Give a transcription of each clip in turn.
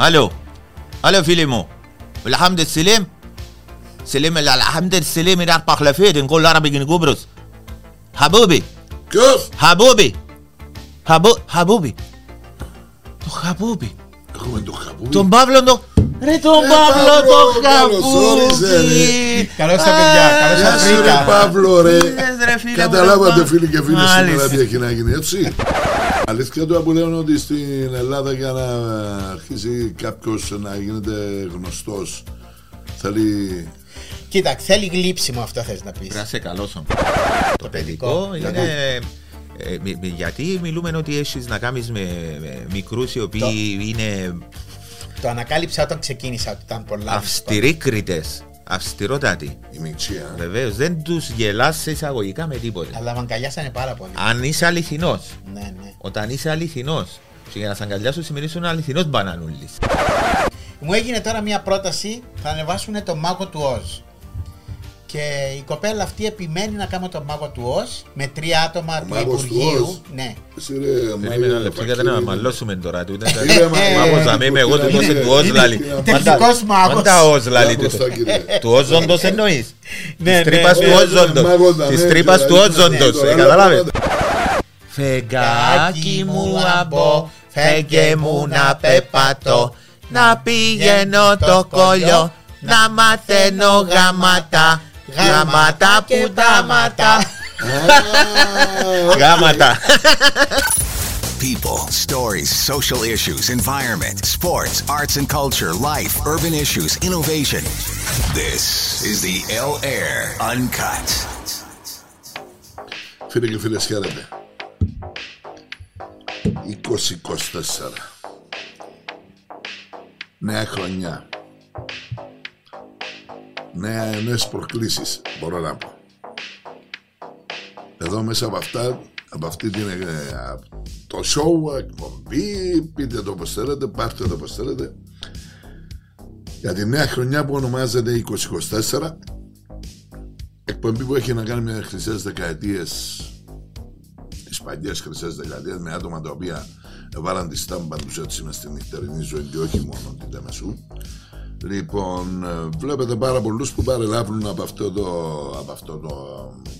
الو الو فيليمو الحمد السلام سلام الحمد السلام الى بخلفيت نقول العربي قبرص حبوبي Ποιος? حبوبي حبو حبوبي το χαμπούμπι. Έχουμε το χαπούι. Τον Παύλο το... Ρε τον Ε, Παύλο Παύλο, το καλώς όρισε, χαμπούμπι. Καλώς τα παιδιά, καλώς Γεια σας σου ρε βρήκα. Παύλο ρε. Είδες, ρε, φίλε μου, Καταλάβατε ρε, φίλοι και φίλοι σήμερα Μάλιστα. τι έχει να γίνει έτσι. Αλήθεια τώρα που λένε ότι στην Ελλάδα για να αρχίσει κάποιος να γίνεται γνωστός θέλει Κοίτα, θέλει γλύψιμο αυτό θες να πεις. Πρέπει να σε καλός σου. Το παιδικό, παιδικό είναι... ε, μι- μι- γιατί μιλούμε ότι έχεις να κάνεις με, με μικρούς οι οποίοι είναι Το ανακάλυψα όταν ξεκίνησα ότι ήταν πολλά. αυστηροί κριτές, αυστηρότατοι. η μιξία. Βεβαίως δεν τους γελάς σε εισαγωγικά με τίποτε. Αλλά με αγκαλιάσανε πάρα πολύ. Αν είσαι αληθινός, Ναι, ναι. όταν είσαι αληθινός και για να σε αγκαλιάσουν σημαίνει ότι είσαι αληθινός μπανανούλης. Μου έγινε τώρα μια πρόταση, θα ανεβάσουν το μάγο του Οζ. Και η κοπέλα αυτή επιμένει να κάνω το μάγο του Οζ με τρία άτομα του μάγος του Υπουργείου. Οζ. Ναι. Εσύ ρε Περίμενε ένα λεπτό γιατί να Φακύρη. μαλώσουμε τώρα. του. Κύριε Μα- Μάγος να μην εγώ του Είναι- δώσε του Οζ είναι- λάλη. είναι τεχνικός μάγος. Πάντα Οζ λάλη Μπράβο του. στα, κύριε. Του Όζοντος εννοείς. Ναι, Της ναι, τρύπας ναι, του ναι, Όζοντος. μάγος να Της μην τρύπας του ξέρει. Όζοντος. Ναι, Ε, τώρα Καταλάβες; λέμε. Φεγγάκι μου αμπό, φέγγε μου να πεπατώ, να πηγαίνω το κόλλιο, να μαθαίνω γάματα, γάματα που τα ματά. Α, Γάματα. People, stories, social issues, environment, sports, arts and culture, life, urban issues, innovation. This is the L Air Uncut. Φίλοι και φίλες χαίρετε 2024 Νέα χρονιά Νέα Νέες προκλήσεις μπορώ να πω Εδώ μέσα από αυτά από αυτή την ε, το show, εκπομπή πείτε το πως θέλετε, πάρτε το πως θέλετε για τη νέα χρονιά που ονομάζεται 2024 εκπομπή που έχει να κάνει με χρυσές δεκαετίες, τις παλιές χρυσές δεκαετίες, με άτομα τα οποία βάλαν τη στάμπα τους έτσι μες στην νυχτερινή ζωή και όχι μόνο την Τεμεσού. Λοιπόν, ε, βλέπετε πάρα πολλούς που παρελάβουν από αυτό το, από αυτό το,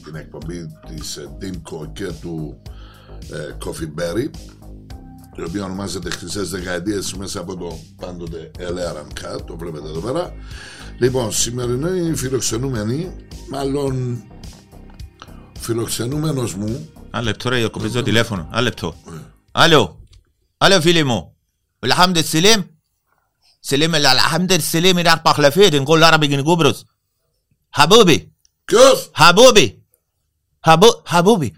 την εκπομπή της ε, Dimco και του ε, Coffee Berry η οποία ονομάζεται Χρυσές Δεκαετίες μέσα από το πάντοτε Elearan Cut, το βλέπετε εδώ πέρα. Λοιπόν, σημερινοί φιλοξενούμενοι, μάλλον φιλοξενούμενος μου... Ένα λεπτό ρε, κοπέζω τηλέφωνο, ένα λεπτό. Ε. Άλλο, άλλο φίλε μου, Ελχάμντε Σιλίμ, سلام الحمد السلام إلى بخلفيت نقول العربي قبرص حبوبي ποιος, حبوبي حبو حبوبي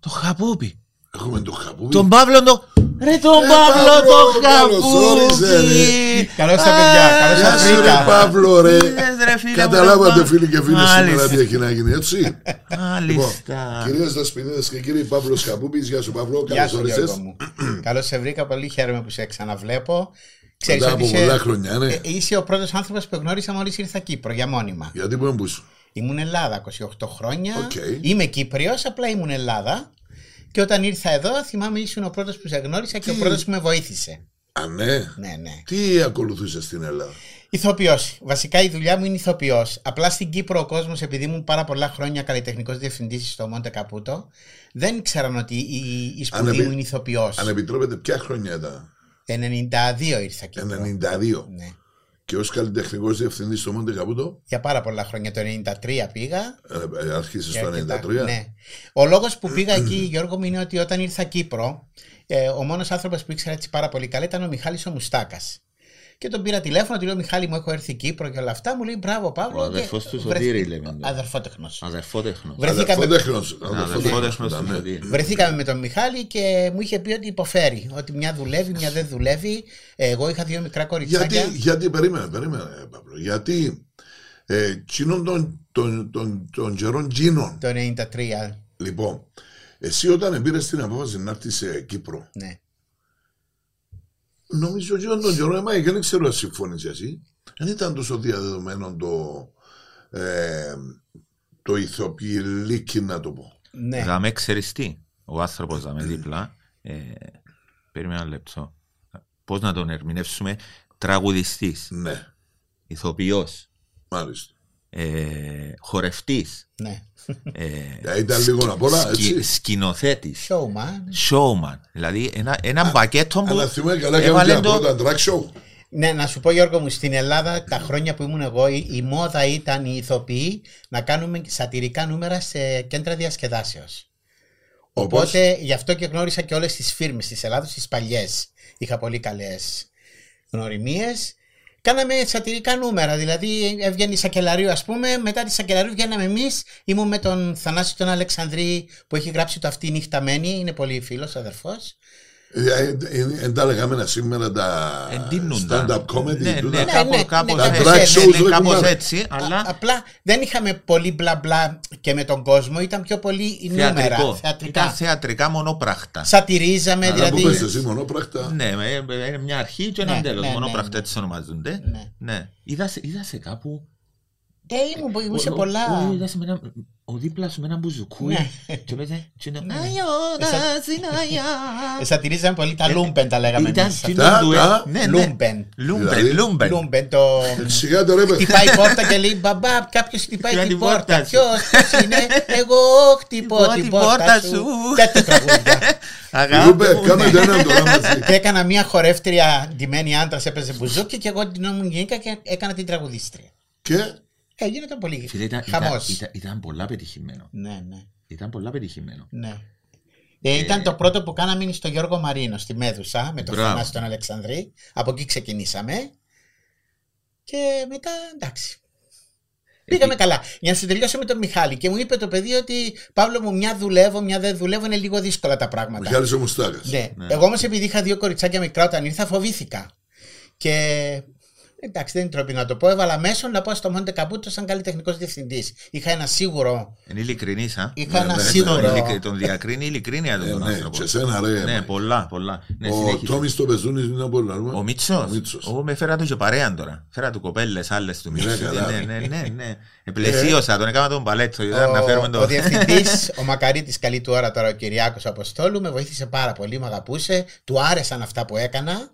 το χαμπούμπι. έχουμε το χαπούι, Τον Παύλο το... Ρε τον Ε, Παύλο Παύλο, το καλώς όρισε, χαμπούμπι. Καλώς τα παιδιά, καλώς Γεια σας σου ρε βρήκα. Παύλο ρε, Είδες, ρε, φίλε μου, καταλάβατε ρε, φίλοι και φίλοι σήμερα Μάλιστα. τι έχει να γίνει έτσι. Λοιπόν, Μάλιστα. κυρίες δασπινίδες και κύριοι Παύλος Χαπούπης, γεια σου Παύλο, Γεια καλώς σου όρισες. Γιώργο μου. Καλώς σε βρήκα, πολύ χαίρομαι που σε ξαναβλέπω. Ξέρεις Μετά ότι από είσαι, πολλά χρόνια, ναι. ε, είσαι ο πρώτος άνθρωπος που γνώρισα μόλις ήρθα Κύπρο για μόνιμα. Γιατί που έμπουσου. Ήμουν Ελλάδα 28 χρόνια. Οκ. Είμαι Κύπριος, απλά ήμουν Ελλάδα. Και όταν ήρθα εδώ, θυμάμαι ήσουν ο πρώτος που σε γνώρισα και ο πρώτος που με βοήθησε. Α, ναι. Ναι, ναι. Τι ακολουθούσες στην Ελλάδα; Ηθοποιός. Βασικά η δουλειά μου είναι ηθοποιός. Απλά στην Κύπρο ο κόσμος, επειδή ήμουν πάρα πολλά χρόνια καλλιτεχνικός διευθυντής στο Μόντε Καπούτο, δεν ξέραν ότι η, η σπουδή Αν επι- μου είναι ηθοποιός. Αν επιτρέπετε, ποια χρονιά ήταν; 92 ήρθα Κύπρο. 92. Ναι. Και ως καλλιτεχνικός διευθυντής στο Μόντε Καπούτο, Για πάρα πολλά χρόνια. Το 93 πήγα. ε, ε, άρχισες και στο αρκετά- 93. Ναι. Ο λόγος που πήγα εκεί, Γιώργο μου, είναι ότι όταν ήρθα Κύπρο, ε, ο μόνος άνθρωπος που ήξερα έτσι πάρα πολύ καλά ήταν ο Μιχάλης ο Μουστάκας. Και τον πήρα τηλέφωνο, του λέω Μιχάλη μου, έχω έρθει Κύπρο και όλα αυτά. Μου λέει μπράβο, Παύλο. Ο αδερφός και του βρεθ- Σωτήρη, λέμε το. Αδερφότεχνος. Αδερφότεχνος. Βρεθήκαμε, Αδερφότεχνος. Αδερφότεχνος ήταν, του ναι. Σωτήρη. βρεθήκαμε με τον Μιχάλη και μου είχε πει ότι υποφέρει. Ότι μια δουλεύει, μια δεν δουλεύει. Ε, Εγώ είχα δύο μικρά κοριτσάκια. Γιατί, γιατί, περίμενε, περίμενε, Παύλο. Γιατί ε, κοινών των, των, των, των καιρών τζίνων, Το 93. λοιπόν, εσύ όταν πήρε την απόφαση να έρθεις σε Κύπρο, Ναι. Νομίζω ότι τον καιρό, εμά, δεν ξέρω αν συμφωνείς εσύ, δεν ήταν τόσο διαδεδομένο το, ε, το ηθοποιηλίκι, να το πω. ναι. Γαμέ ξέρεις τι. Ο άνθρωπος δαμε δίπλα. ε, Περίμενα ένα λεπτό. πώς να τον ερμηνεύσουμε, τραγουδιστής, Ναι, ηθοποιός, μάλιστα. Ε, χορευτής, Ναι. ε, Ε, Ήταν λίγο να πολλά, σκη- έτσι. σκηνοθέτης, Showman. showman. Δηλαδή ένα, ένα μπακέτο που Αλλά θυμάμαι καλά και έβαλε ένα το... πρώτα drag show. Ναι, να σου πω Γιώργο μου, στην Ελλάδα τα χρόνια που ήμουν εγώ η, η μόδα ήταν οι ηθοποιοί να κάνουμε σατυρικά νούμερα σε κέντρα διασκεδάσεως. Όπως, Οπότε γι' αυτό και γνώρισα και όλες τις φίρμες της Ελλάδος, τις παλιές. Είχα πολύ καλές γνωριμίες. Κάναμε σατυρικά νούμερα, δηλαδή έβγαινε η Σακελαρίου ας πούμε, μετά τη Σακελαρίου βγαίναμε εμείς, ήμουν με τον Θανάση τον Αλεξανδρή που έχει γράψει το αυτή νυχταμένη, είναι πολύ φίλος, αδερφός. Δεν τα λέγαμε σήμερα τα Εντείνονταν. stand-up comedy. Ναι, τούτα. ναι, Ναι, κάπως, ναι, κάπως, ναι, έτσι, drag ναι, shows ναι, δεν κάπως κουμπάνε. έτσι, Α- αλλά απλά δεν είχαμε πολύ μπλα μπλα και με τον κόσμο, ήταν πιο πολύ νούμερα, θεατρικό. θεατρικά. Ήταν θεατρικά μονοπράχτα. Σατυρίζαμε, Αλλά που δηλαδή. πες εσύ μονόπρακτα. Ναι, με- με- είναι μια αρχή και ένα Ναι, τέλος. ναι, Μονοπράχτα ναι, έτσι ονομάζονται. Ναι. Ναι. Είδα σε- είδα σε κάπου Ε, ήμουν, ήμουν σε Ο- ο- πολλά. ο- είδα σε με ένα- Ο δίπλα σου με ένα μπουζουκούι Ναι. και παίζε και είναι, Ναι. «Αϊω, Εσα- δασιναία». Ε, Σατυρίζαμε πολύ τα λούμπεν, τα λέγαμε Ήταν εμείς. κοινό Τα- ντουέ- τα- ναι, ναι. Λούμπεν. Λούμπεν, Δηλαδή- λούμπεν. Λούμπεν, το. Σιγά το ρε παιδί. Χτυπάει η πόρτα και λέει Μπαμπά, κάποιος χτυπάει Χτυπάει την την πόρτα πόρτα. σου. Ποιο είναι, Εγώ χτυπώ Χτυπώ την την πόρτα πόρτα σου. σου. Τέτοια τραγούδια. Αγάπη Λούμπεν, μου, κάμε ναι. το έναν τώρα μαζί. Και έκανα μια χορεύτρια ντυμένη άντρας, έπαιζε μπουζούκι και εγώ την ήμουν γυναίκα και έκανα την τραγουδίστρια. Και Ε, γίνεται πολύ Φίλε, ήταν- ήταν- χαμός. ήταν- Ήταν πολλά πετυχημένο. Ναι, ναι. Ήταν πολλά πετυχημένο. Ναι. Ε, ήταν το πρώτο που κάναμε είναι στο Γιώργο Μαρίνο, στη Μέδουσα, με τον Μπράβο. Θανάση τον Αλεξανδρή. Από εκεί ξεκινήσαμε. Και μετά εντάξει. Πήγαμε καλά. Για να σου τελειώσω με τον Μιχάλη. Και μου είπε το παιδί ότι Παύλο μου, μια δουλεύω, μια δεν δουλεύω, είναι λίγο δύσκολα τα πράγματα. Μιχάλης ο Μουστάκας. Ναι. Ναι. Εγώ όμως επειδή είχα δύο κοριτσάκια μικρά όταν ήρθα, φοβήθηκα. Και εντάξει, δεν είναι τρόπι να το πω. Έβαλα μέσω να πάω στο Μόντε Καπούτο σαν καλλιτεχνικός διευθυντής. Είχα ένα σίγουρο. Είναι ειλικρινής, α. Είχα ένα ναι, ναι, σίγουρο. Τον ειλικ- Τον διακρίνει ειλικρίνεια Ε, τον Ναι, άνθρωπο. και εσένα ρε. Ναι, πολλά, πολλά. Ναι, Ο συνέχισε. Τόμις το πεζούνις είναι πολύ να πούμε. Ο Μίτσος. Ο Μίτσος. Εγώ με φέρα του και παρέαν τώρα. Φέρα του κοπέλες άλλες του Μίτσου. καλά. Ναι, ναι, ναι, ναι. Επλαισίωσα τον, έκανα τον παλέτο. Ήταν να φέρουμε Ο, το... ο διευθυντής, ο Μακαρίτης, καλή του ώρα τώρα, ο Κυριάκος Αποστόλου, με βοήθησε πάρα πολύ, με αγαπούσε, του άρεσαν αυτά που έκανα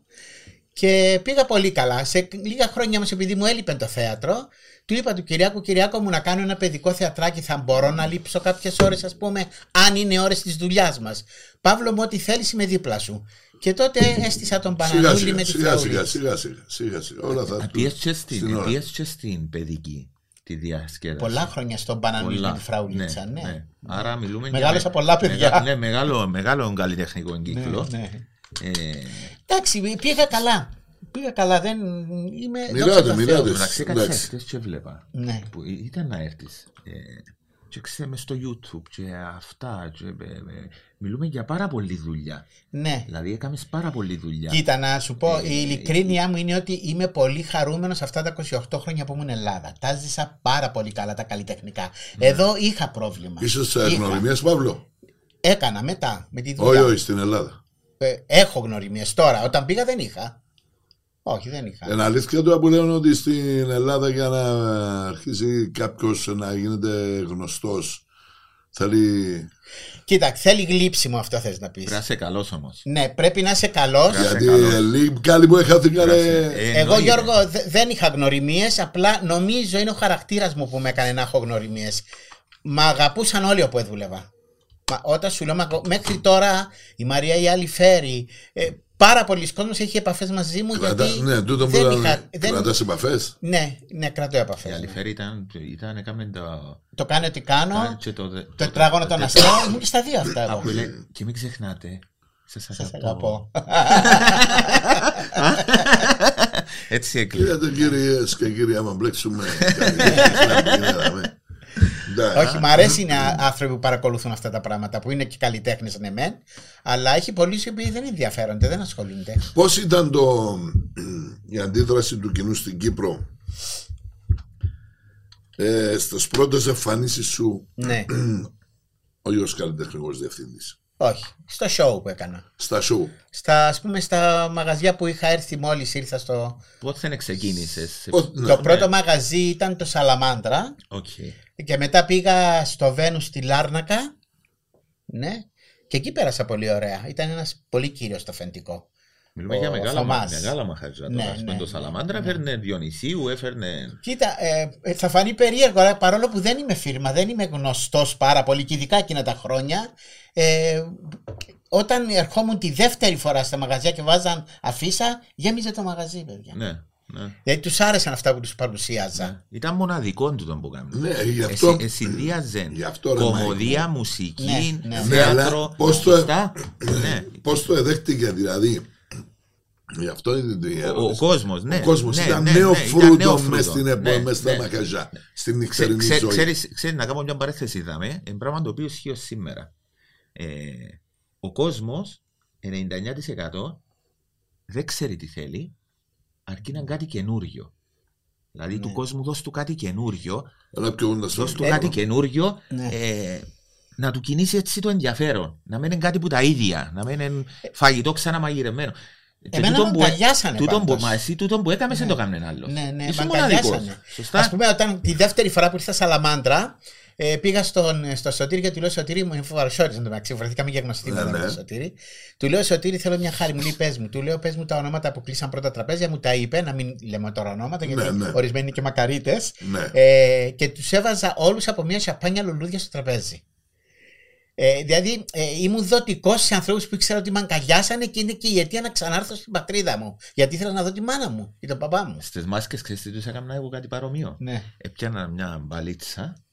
και πήγα πολύ καλά. Σε λίγα χρόνια όμως, επειδή μου έλειπε το θέατρο, του είπα του Κυριάκου, Κυριάκο μου να κάνω ένα παιδικό θεατράκι, θα μπορώ να λείψω κάποιες ώρες, ας πούμε, αν είναι ώρες της δουλειάς μας. Παύλο μου, ό,τι θέλεις είμαι δίπλα σου. Και τότε έστησα τον Σιγά Πανανούλη με σιγά, τη σιγά, Φραουλή. σιγά, σιγά, σιγά, σιγά. Όλα θα Πιέσαι και στην- στην ώρα. πιέσαι και στην παιδική τη διασκέδαση. Πολλά χρόνια στον Πανανούλη με τη Φραουλίτσα, ναι. Άρα μιλούμε για Μεγάλωσα με- πολλά παιδιά. μεγα- Ναι, μεγάλο, μεγάλο καλλιτεχνικό κύκλο. Ναι. Ε, Εντάξει, πήγα καλά. Πήγα καλά, δεν είμαι. Μιλάτε, δόξα τω μιλάτε. Θεώ. Εντάξει, εντάξει. κάτσε χτες και βλέπα. Ναι. Που ήταν να έρθεις. ε, Και ξέρουμε στο YouTube και αυτά. και, ε, ε, Μιλούμε για πάρα πολλή δουλειά. Ναι. Δηλαδή έκαμες πάρα πολλή δουλειά. Κοίτα, να σου πω, Ε, η ειλικρίνειά μου είναι ότι είμαι πολύ χαρούμενος αυτά τα 28 χρόνια που ήμουν Ελλάδα. Τα ζήσα πάρα πολύ καλά τα καλλιτεχνικά. Εδώ είχα πρόβλημα. Ίσως σε Είχα. γνωριμίες, Παύλο. Έκανα μετά με τη Όχι, δουλειά. όχι, στην Ελλάδα. Ε, έχω γνωριμίες τώρα. Όταν πήγα δεν είχα. Όχι, δεν είχα. Είναι αλήθεια τώρα που λένε ότι στην Ελλάδα για να αρχίσει κάποιος να γίνεται γνωστός θέλει. Κοίτα, θέλει γλύψιμο αυτό θες να πεις. Πρέπει να είσαι καλός όμως. Ναι, πρέπει να είσαι καλός. Πρέπει. Γιατί καλός. ε, λίγοι καλοί που έχαθηκαν. Πρέπει να ε, είσαι- ε, Εγώ, εννοείται. Γιώργο, δε- δεν είχα γνωριμίες. Απλά νομίζω είναι ο χαρακτήρας μου που με έκανε να έχω γνωριμίες. Μα αγαπούσαν όλοι όπου έδουλευα. Μα όταν σου λέω, μα, μέχρι τώρα η Μαρία η άλλη φέρει. Ε, πάρα πολλοί κόσμος έχει επαφές μαζί μου. Κρατά, γιατί ναι, τούτο που δεν ήταν. είχα, δεν, Κρατάς επαφές. ναι, ναι, κρατώ επαφές. Η Αλιφέρη ήταν, ήταν έκαμε το... Το κάνω ότι κάνω. και το, Το τετράγωνο των αστέρων. Ήμουν και στα δύο αυτά εγώ. Που λέει, και μην ξεχνάτε, σας Σας αγαπώ. αγαπώ. Έτσι έκλεισε. Είδατε κυρίες και κύριοι, άμα μπλέξουμε. κάτι τέτοιο, να γίναμε. Εντάξει. Όχι, μ' αρέσει είναι άνθρωποι που παρακολουθούν αυτά τα πράγματα που είναι και καλλιτέχνες, ναι, μεν. Αλλά έχει πολλοί οι οποίοι δεν ενδιαφέρονται, δεν ασχολούνται. Πώς ήταν το, η αντίδραση του κοινού στην Κύπρο; Ε, στις πρώτες εμφανίσεις σου ναι, όχι ως καλλιτεχνικός διευθυντής όχι. Στο show που έκανα. στα σοου Στα, ας πούμε, στα μαγαζιά που είχα έρθει μόλις ήρθα στο. Πότε ξεκίνησες; Πώς- ναι. το πρώτο μαγαζί ήταν το Σαλαμάντρα. Οκ. Και μετά πήγα στο Βένους στη Λάρνακα. Ναι. Και εκεί πέρασα πολύ ωραία. Ήταν ένας πολύ κύριος το αφεντικό. Μιλούμε ο για μεγάλα, Θωμάς. μεγάλα μαχαζιά. Ναι, τώρα. Ας πούμε, ναι, το ναι. Σαλαμάντρα έφερνε Διονυσίου, έφερνε. Κοίτα, ε, ε, θα φανεί περίεργο, αλλά παρόλο που δεν είμαι φίρμα, δεν είμαι γνωστός πάρα πολύ και ειδικά εκείνα τα χρόνια. Ε, όταν ερχόμουν τη δεύτερη φορά στα μαγαζιά και βάζαν αφίσα, γέμιζε το μαγαζί, παιδιά. Ναι, ναι. Γιατί τους άρεσαν αυτά που τους παρουσίαζα. Ήταν μοναδικό τούτο που κάνουμε. Ναι, γι' αυτό. Εσύ, συνδύαζε Γι' αυτό, ρε, κωμωδία, Μάικ. μουσική, Ναι, ναι. Ναι, αλλά θέατρο. πώς το- σωστά. ναι. Πώς το εδέχτηκε δηλαδή; Γι' αυτό είναι το Ο, ο ερώτηση. κόσμος, ναι. Ο κόσμος ναι, ήταν ναι, νέο ναι, ήταν φρούτο νέο μες φρούτο. στην επο- Ναι, μες στα ναι. μαγαζιά. Στην Ξέ- νυχτερινή ξέ- ζωή. Ξέρεις, ξέρεις, να κάνω μια παρέθεση, είδαμε, είναι πράγμα το οποίο ισχύει ως σήμερα. Ε, ο κόσμος, 99% δεν ξέρει τι θέλει, αρκεί να είναι κάτι καινούριο. Δηλαδή Ναι. του κόσμου δώσ' του κάτι καινούριο, Ένα πιο ούντα δώσ' του Ε, κάτι καινούριο, ναι. ε, να του κινήσει έτσι το ενδιαφέρον. Να μην είναι κάτι που τα ίδια, να μην είναι φαγητό ξαναμαγειρεμένο. Και Εμένα τούτον με που- αγκαλιάσανε τούτον που- πάντως. Μα εσύ τούτον που έκαμες δεν το έκανε άλλο. Ναι, ναι, Ήσουν με μοναδικός. αγκαλιάσανε. Σωστά; Α πούμε, όταν τη δεύτερη φορά που ήρθα στα Σαλαμάντρα, ε, πήγα στον, στο Σωτήρι και του λέω Σωτήρι μου, φαρσόριζε το μεταξύ, βρεθήκαμε για γνωστή Ναι, με ναι. τον Σωτήρι. Του λέω Σωτήρι, θέλω μια χάρη, μου λέει πες μου. Του λέω πες μου τα ονόματα που κλείσαν πρώτα τραπέζια, μου τα είπε, να μην λέμε τώρα ονόματα, γιατί Ναι, ναι. ορισμένοι είναι και μακαρίτες. Ναι. Ε, και τους έβαζα όλους από μια σαπάνια λουλούδια στο τραπέζι. Ε, δηλαδή ε, ήμουν δοτικός σε ανθρώπους που ήξερα ότι με αγκαλιάσανε και είναι και η αιτία να ξανάρθω στην πατρίδα μου. Γιατί ήθελα να δω τη μάνα μου ή τον παπά μου. Στις μάσκες ξέρεις τι τους έκανα εγώ κάτι παρομοίο. Ναι. Έπιανα μια μπαλίτσα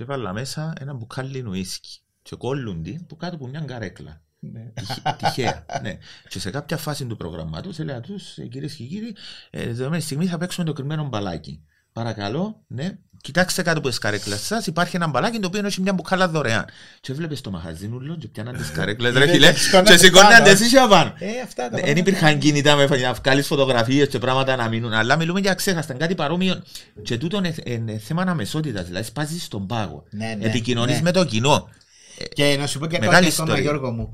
και έβαλα μέσα ένα μπουκάλι ουίσκι και κόλλουντι που κάτω από μια καρέκλα. ναι. Τυχε- Τυχαία. ναι. Και σε κάποια φάση του προγραμμάτου έλεγα του, κυρίες και κύριοι, ε, δεδομένης στιγμής θα παίξουμε το κρυμμένο μπαλάκι. Παρακαλώ, ναι, κοιτάξτε κάτω από τι καρέκλε σας. Υπάρχει ένα μπαλάκι το οποίο έχει μια μπουκάλα δωρεάν. Και έβλεπε το μαχαζίνουλο, και πιάναν τις καρέκλε, ρε Ναι, φίλε, και σηκώνατε και σηκώνατε πάνω. εσεί για πάνω. Ε, αυτά τα Δεν πράγματα. υπήρχαν κινητά με να βγάλεις φωτογραφίες και πράγματα να μείνουν. Αλλά μιλούμε για ξέχασταν κάτι παρόμοιο. Και τούτο είναι, είναι θέμα αναμεσότητας. Δηλαδή, σπάζεις στον πάγο. Ναι, ναι, Επικοινωνείς ναι. με το κοινό. Και να σου πω και Μεγάλη κάτι ακόμα, ιστορία. Γιώργο μου.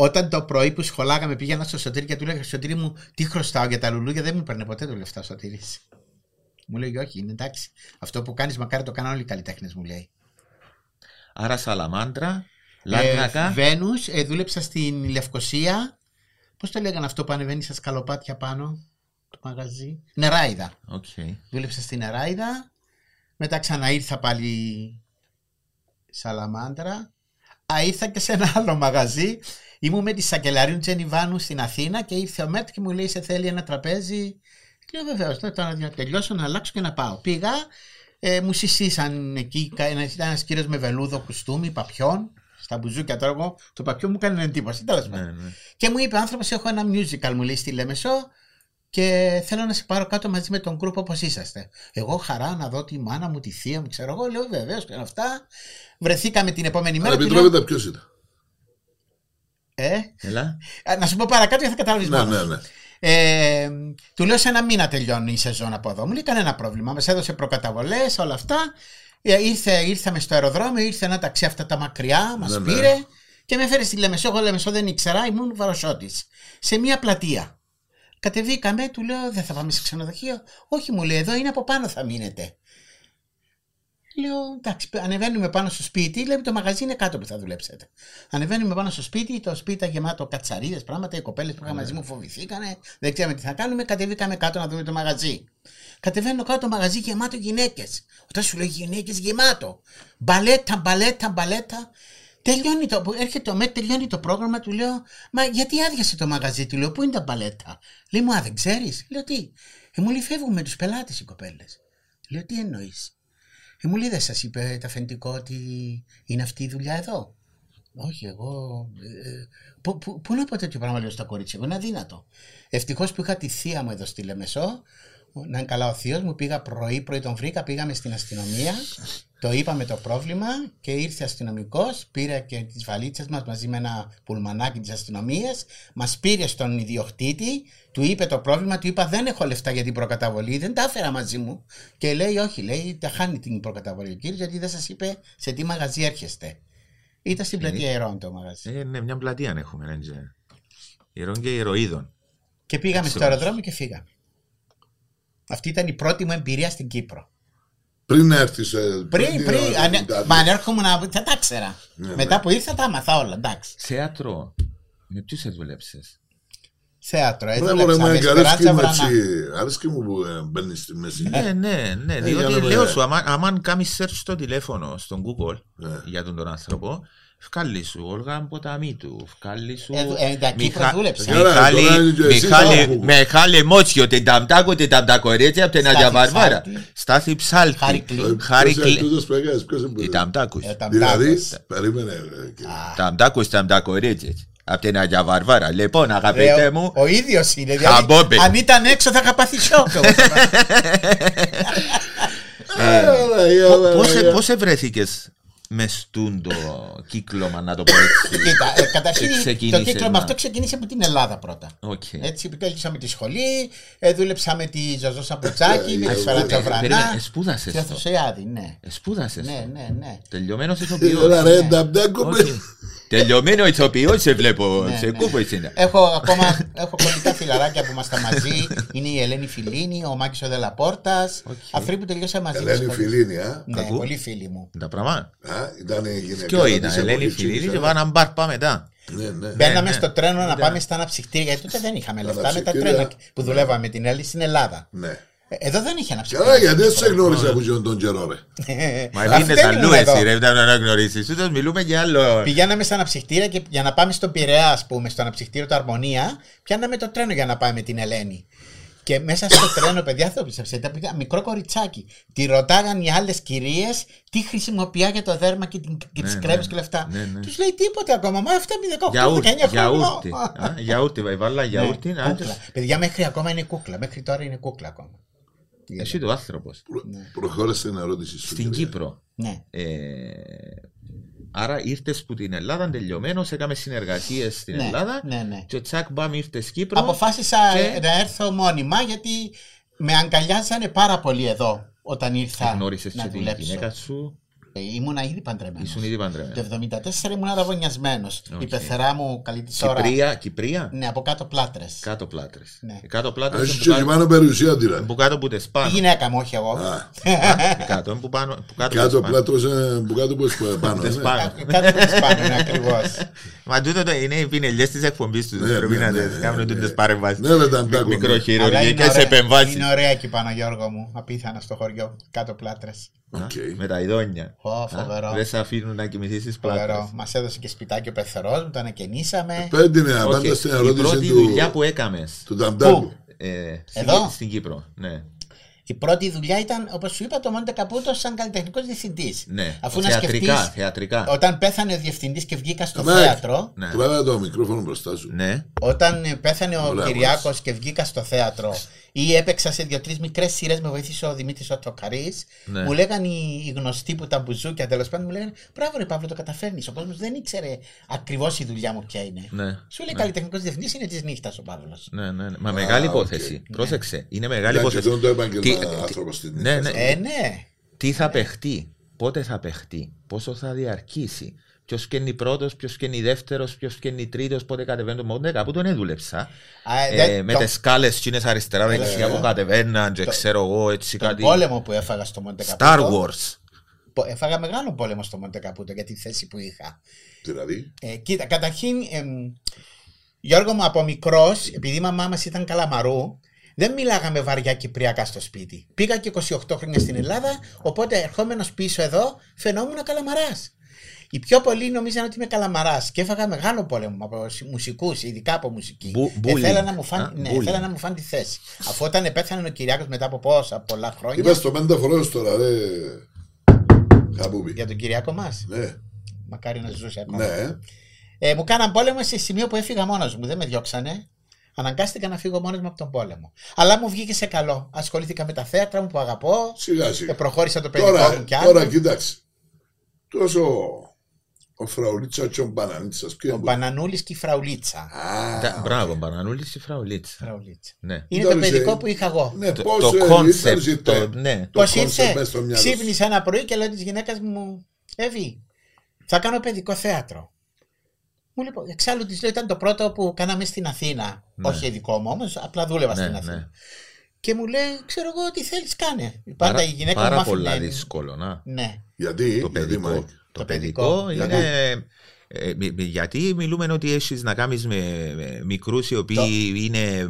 Όταν το πρωί που σχολάγαμε πήγαινα στο Σωτήρι και του λέγα Σωτήρι μου, τι χρωστάω για τα λουλούδια, δεν μου παίρνει ποτέ το λεφτά ο Σωτήρης. Μου λέει όχι, είναι εντάξει. Αυτό που κάνεις, μακάρι το κάνουν όλοι οι καλλιτέχνες, μου λέει. Άρα, Σαλαμάντρα, Ε, Λάρνακα. Βένους, ε, δούλεψα στην Λευκοσία. Πώς το λέγανε αυτό που ανεβαίνει στα σκαλοπάτια πάνω, το μαγαζί; Νεράιδα. Οκ. Δούλεψα στην Νεράιδα. Μετά ξαναήρθα πάλι Σαλαμάντρα. Α, ήρθα και σε ένα άλλο μαγαζί. Ήμουν με τη Σακελαρίου Τζένη Βάνου στην Αθήνα και ήρθε ο Μέτ και μου λέει: Σε θέλει ένα τραπέζι. Λέω βεβαίως, τώρα να τελειώσω να αλλάξω και να πάω. Πήγα, ε, μου συσίσαν εκεί. Ένας, ήταν ένας κύριος με βελούδο κουστούμι, παπιόν. Στα μπουζούκια τώρα εγώ, το παπιό μου έκανε εντύπωση. Τέλος πάντων. Ναι, ναι. Και μου είπε ο άνθρωπος: Έχω ένα musical, μου λέει στη Λέμεσο και θέλω να σε πάρω κάτω μαζί με τον γκρουπ όπως είσαστε. Εγώ χαρά να δω τη μάνα μου, τη θεία μου, ξέρω εγώ. Λέω βεβαίως και αυτά. Βρεθήκαμε την επόμενη μέρα. Αλλά του λέω, επιτρέπεται ποιος ήταν; ε, Έλα. α, να σου πω παρακάτω και θα καταλάβεις Ναι, ναι, ναι. Ε, του λέω σε ένα μήνα τελειώνει η σεζόν από εδώ. Μου λέει κανένα πρόβλημα. Μας έδωσε προκαταβολές, όλα αυτά. Ε, ήρθε, ήρθαμε στο αεροδρόμιο, ήρθε ένα ταξί αυτά τα μακριά, μας Ναι, ναι. πήρε και με έφερε στη Λεμεσό. Εγώ Λεμεσό δεν ήξερα, ήμουν βαροσότη. Σε μια πλατεία. Κατεβήκαμε, του λέω δεν θα πάμε σε ξενοδοχείο. Όχι, μου λέει εδώ είναι από πάνω θα μείνετε. Λέω εντάξει, ανεβαίνουμε πάνω στο σπίτι. Λέμε το μαγαζί είναι κάτω που θα δουλέψετε. Ανεβαίνουμε πάνω στο σπίτι, το σπίτι ήταν γεμάτο κατσαρίδες, πράγματα. Οι κοπέλες που είχαν μαζί μου φοβηθήκανε. Δεν ξέραμε τι θα κάνουμε. Κατεβήκαμε κάτω να δούμε το μαγαζί. Κατεβαίνω κάτω το μαγαζί γεμάτο γυναίκες. Όταν σου λέω γυναίκες γεμάτο. Μπαλέτα, μπαλέτα, μπαλέτα. Τελειώνει το, που έρχεται ο ΜΕΤ, τελειώνει το πρόγραμμα, του λέω, Μα γιατί άδειασε το μαγαζί, του λέω, Πού είναι τα μπαλέτα; Λέει μου, Α, δεν ξέρεις. Λέω τι; Ε, μου λέει, φεύγουν με τους πελάτες οι κοπέλες. Λέω, Τι εννοείς; Ε, μου λέει, δεν σας είπε το αφεντικό ότι είναι αυτή η δουλειά εδώ; Όχι, εγώ. Ε, πού, πού, πού να πω τέτοιο πράγμα, λέω στα κορίτσια, εγώ είναι αδύνατο. Ευτυχώς που είχα τη θεία μου εδώ στη Λεμεσό, να είναι καλά ο θείος μου, πήγα πρωί, πρωί τον βρήκα, πήγαμε στην αστυνομία, το είπαμε το πρόβλημα και ήρθε αστυνομικός, πήρε και τις βαλίτσες μας μαζί με ένα πουλμανάκι της αστυνομίας, μας πήρε στον ιδιοκτήτη, του είπε το πρόβλημα, του είπα δεν έχω λεφτά για την προκαταβολή, δεν τα έφερα μαζί μου. Και λέει, Όχι, λέει, τα χάνει την προκαταβολή ο κύριος, γιατί δεν σας είπε σε τι μαγαζί έρχεστε. Ήταν στην πλατεία Ερών το μαγαζί. Ε, ναι, μια πλατεία έχουμε. Ναι, και... Ιερών και ηρωίδων. Και πήγαμε στο Ξέρω. αεροδρόμιο και φύγαμε. Αυτή ήταν η πρώτη μου εμπειρία στην Κύπρο. Πριν έρθεις. Πριν, πριν, ανε, μα αν έρχομαι να. θα τα ξέρα. Ναι, Μετά ναι. που ήρθα τα άμαθα όλα, εντάξει. Θέατρο. Με ποιους σε δούλεψε. θέατρο. Μπράβο ρε Έδουλεψα με Μάικα, αρέσκει Σπεράντσα μου Βρανά. έτσι. Αρέσκει μου που ε, μπαίνεις στη μέση. Ναι, ναι, ναι. για Διότι να λέω με- σου, άμα- άμα κάνεις search στο τηλέφωνο, στον Google, Ναι. για τον τον άνθρωπο, βγάλει σου Όλγα Ποταμίτου, βγάλει σου... Ε, ε, τα Κύπρο Μιχα- δούλεψε. Καλά, Μιχάλη- τώρα είναι και εσύ Μιχάλη- τώρα που- Μιχάλη Μότσιο, την ταμτάκο, την ταμτακορέτσια, από την Στάθη Αγία Βαρβάρα. Ψάλτη. Στάθη Ψάλτη. Χάρη Κλίν. Ε, Χάρη ποιος είναι Κλίν. τούτος που έκανες, ποιος είναι που- Οι ταμτάκους. Ε, τα Δηλαδή, μπτάκος. περίμενε. ρε, κύριε. Ταμτάκους, ταμτακορέτσες. Από την Αγία Βαρβάρα. Λοιπόν, αγαπητέ Ρε, μου, Ο ίδιος είναι. Χαμπόμπε. Δηλαδή, αν ήταν έξω θα είχα πάθει σοκ. Άρα, πώς, άρα, πώς ευρέθηκες μες στούν το κύκλωμα, να το πω έτσι. Κοίτα, ε, καταρχήν Και το ξεκίνησε κύκλωμα να- αυτό ξεκίνησε από την Ελλάδα πρώτα. Οκ. Έτσι, τέλειωσα με τη σχολή, ε, δούλεψα με τη Ζωζό Σαμπουτσάκη, με τη Ε, Σφαράτσα ε, Βρανά. περίμενε, ε, σπούδασες Και το. Θωσιάδη, ναι. Σπούδασες. Ναι, ναι, ναι. Τελειωμένος Έλα ηθοποιός. ρε, νταμπτάκο, Όχι. με- Τελειωμένο ηθοποιός σε βλέπω. Ναι, Σε ναι. κούπο είναι. Έχω ακόμα έχω κολλητά φιλαράκια που είμαστε μαζί. Είναι η Ελένη Φιλίνη, ο Μάκης ο Δελαπόρτας. Αυτοί που τελειώσαν μαζί. Ελένη στη σχολή. Φιλίνη, α; Ναι, Κακού. πολύ φίλοι μου. Τα πράγματα. Α, Ήταν η γυναίκα. Ποιο της ήταν, Ελένη εποχής Φιλίδη της, και α. πάμε να μπαρ πάμε μετά. Ναι, ναι. Μπαίναμε ναι. στο τρένο να Ήταν. πάμε στα αναψυκτήρια, γιατί τότε δεν είχαμε λεφτά με τα Αναψυκτήρια. τρένα που δουλεύαμε με την Έλλη στην Ελλάδα. Ναι. Ε, Εδώ δεν είχε αναψυκτήρια. Καλά, γιατί δεν σε γνώρισα από τον τον καιρό, ρε. Μα Αυτή πήγαινε ήμουν αλλού εδώ. εσύ ρε, ήταν να αναγνωρίσεις. Ούτως μιλούμε για άλλο. Πηγαίναμε στα αναψυχτήρια και για να πάμε στον Πειραιά, ας πούμε, στο αναψυχτήριο του Αρμονία, πιάναμε το τρένο για να πάμε με την Ελένη. Και μέσα στο τρένο, παιδιά, θα το πιστέψετε, ήταν παιδιά, μικρό κοριτσάκι. Τη ρωτάγαν οι άλλες κυρίες τι χρησιμοποιεί για το δέρμα και, την- και τις Ναι, κρέμες ναι. και όλα αυτά. Ναι, ναι. Τους λέει τίποτα ακόμα. Μα αυτά είναι 18-19 Γιαούρτι, χρόνια. γιαούρτι. Α, Γιαούρτι, βάλα γιαούρτι. Ναι, να- κούκλα. Παιδιά, μέχρι ακόμα είναι κούκλα. Μέχρι τώρα είναι κούκλα ακόμα. Εσύ το άνθρωπος. Προ- Προχώρησε την ερώτηση σου. Στην κύριε. Κύπρο. Ναι. Ε, Άρα ήρθες που την Ελλάδα τελειωμένος, έκαμε συνεργασίες στην Ναι, Ελλάδα. ναι, ναι. Και τσακ μπαμ ήρθε Κύπρο. Αποφάσισα και- να έρθω μόνιμα γιατί με αγκαλιάζανε πάρα πολύ εδώ όταν ήρθα Γνώρισες να και την δουλέψω. γυναίκα σου. Ε, Ήμουνα ήδη παντρεμένος. Ήσουν ήδη παντρεμένος. Το 74 ήμουν αραβωνιασμένο. Η πεθερά μου καλή τη ώρα. Κυπρία, Κυπρία; Ναι, από κάτω πλάτρες. Κάτω πλάτρες. Ναι. Κάτω πλάτρες. Έχεις και πάνω περιουσία, δηλαδή. Που κάτω που τε Η πάνω. γυναίκα μου, όχι εγώ. Α, Κάτω που πάνω. Που κάτω Κάτω που τες πάνω. πλάτος, ε, που κάτω που είσαι πάνω. Τες ναι. πάνω. Κάτω που τις πάνω είναι ακριβώς. Μα τούτο το είναι οι πινελιές της εκπομπής τους. Ναι, Πρέπει ναι, να ναι, τις ναι, κάνουν ναι. τούτες παρεμβάσεις. Ναι, ρε, τα μπτάκο, ναι. Μικροχειρουργικές επεμβάσεις. Είναι ωραία εκεί πάνω, Γιώργο μου. Απίθανα στο χωριό. Κάτω πλάτρες. Οκ. Με τα ειδόνια. Ω, Α, φοβερό. Δεν σε αφήνουν να κοιμηθείς στις πλάτες. Φοβερό. Μας έδωσε και σπιτάκι ο πεθερός μου, το ανακαινήσαμε. Πέντε είναι, Οκ. απάντα στην Η ερώτηση πρώτη του, δουλειά που έκαμες του Ταμπτάκου. ε, στην, Εδώ; στην Κύπρο. Ναι. Η πρώτη δουλειά ήταν, όπως σου είπα, το Μόντε Καπούτο σαν καλλιτεχνικός διευθυντής. ναι. Αφού να θεατρικά, σκεφτείς. θεατρικά. Όταν πέθανε ο διευθυντής και βγήκα στο Ναι. θέατρο. Ναι. Τράβα το μικρόφωνο μπροστά σου. Ναι. Όταν ε, πέθανε ο Μπράβο, Κυριάκος και βγήκα στο θέατρο ή έπαιξα σε δύο-τρει μικρές σειρές, με βοήθησε ο Δημήτρης ο Τσοκαρής. Ναι. Μου λέγανε οι, οι γνωστοί που ήταν μπουζούκια τέλος πάντων, μου λέγανε Μπράβο, ρε Παύλο, το καταφέρνεις. Ο κόσμος δεν ήξερε ακριβώς η δουλειά μου ποια είναι. Ναι. Σου λέει καλλιτεχνικός διευθυντής είναι της νύχτας ο Παύλος. Ναι, ναι, ναι. Μα μεγάλη οκ. υπόθεση. Πρόσεξε. Είναι μεγάλη Ήταν και υπόθεση. τον το επάγγελμα Τι- τι- άνθρωπος στην Ναι, ναι. Ε, ναι. Τι θα παιχτεί, πότε θα παιχτεί, πόσο θα διαρκήσει. Ποιος και είναι πρώτος, ποιος και είναι δεύτερος, ποιος και είναι τρίτος, πότε κατεβαίνει το μόντε. Κάπου τον έδουλεψα. Α, Ε, δεν- με το- τις σκάλες τσίνε αριστερά, δεξιά Ε, που κατεβαίναν, και ξέρω εγώ έτσι Τον κάτι. πόλεμο που έφαγα στο Μοντε Star Wars. Έφαγα μεγάλο πόλεμο στο Μοντε Καπούτο για τη θέση που είχα. Δηλαδή, Ε, κοίτα, καταρχήν, εμ, Γιώργο μου από μικρός, επειδή η μαμά μας ήταν καλαμαρού, δεν μιλάγαμε βαριά κυπριακά στο σπίτι. Πήγα και 28 χρόνια στην Ελλάδα, οπότε ερχόμενος πίσω εδώ φαινόμουν καλαμαράς. Οι πιο πολλοί νομίζαν ότι είμαι καλαμαράς και έφαγα μεγάλο πόλεμο από μουσικούς, ειδικά από μουσική. Μπου- bullying. Θέλα να μου φαν, Α, ναι, bullying. θέλα να μου φαν τη θέση. Αφού όταν πέθανε ο Κυριάκος μετά από πόσα πολλά χρόνια. είπα στο πέντε φορές τώρα, ρε. Χαπούπι. Για τον Κυριάκο μας; Ναι, Μακάρι να ζούσε ακόμα. ναι. Ε, μου κάναν πόλεμο σε σημείο που έφυγα μόνος μου. Δεν με διώξανε. Αναγκάστηκα να φύγω μόνος μου από τον πόλεμο. Αλλά μου βγήκε σε καλό. Ασχολήθηκα με τα θέατρα μου που αγαπώ. Σιγά Ε, σιγά. προχώρησα το παιδικό μου Τώρα, κι άλλο. τώρα κοίταξε. Τόσο ο Φραουλίτσα και ο Μπανανίτσας ποιο Ο είναι. Μπανανούλης και η Φραουλίτσα. Α, Τα- Μπράβο, Μπανανούλης και Φραουλίτσα. Φραουλίτσα. Ναι. Είναι Ήταν το παιδικό σε- που είχα εγώ. Ναι, Το- πώς το ε, concept, ήταν το- ζητέ. ναι. Το Πώς concept ήρθε, μες στο μυαλό σου. ξύπνησα ένα πρωί και λέω της γυναίκας μου, Εύη, θα κάνω παιδικό θέατρο. Μου λέει, εξάλλου της λέω, ήταν το πρώτο που κάναμε στην Αθήνα. Ναι. Όχι δικό μου όμως, απλά δούλευα Ναι, στην ναι. Αθήνα. Και μου λέει, ξέρω εγώ τι θέλεις, κάνε. Πάντα Πάρα, η γυναίκα πάρα μου πολλά άφηνε- δύσκολο. Να. Ναι. Γιατί, Το γιατί παιδικό. Μάικ. Το παιδικό. παιδικό είναι, Ε, μ- μ- γιατί μιλούμε ότι έχεις να κάνεις με, με μικρούς οι οποίοι είναι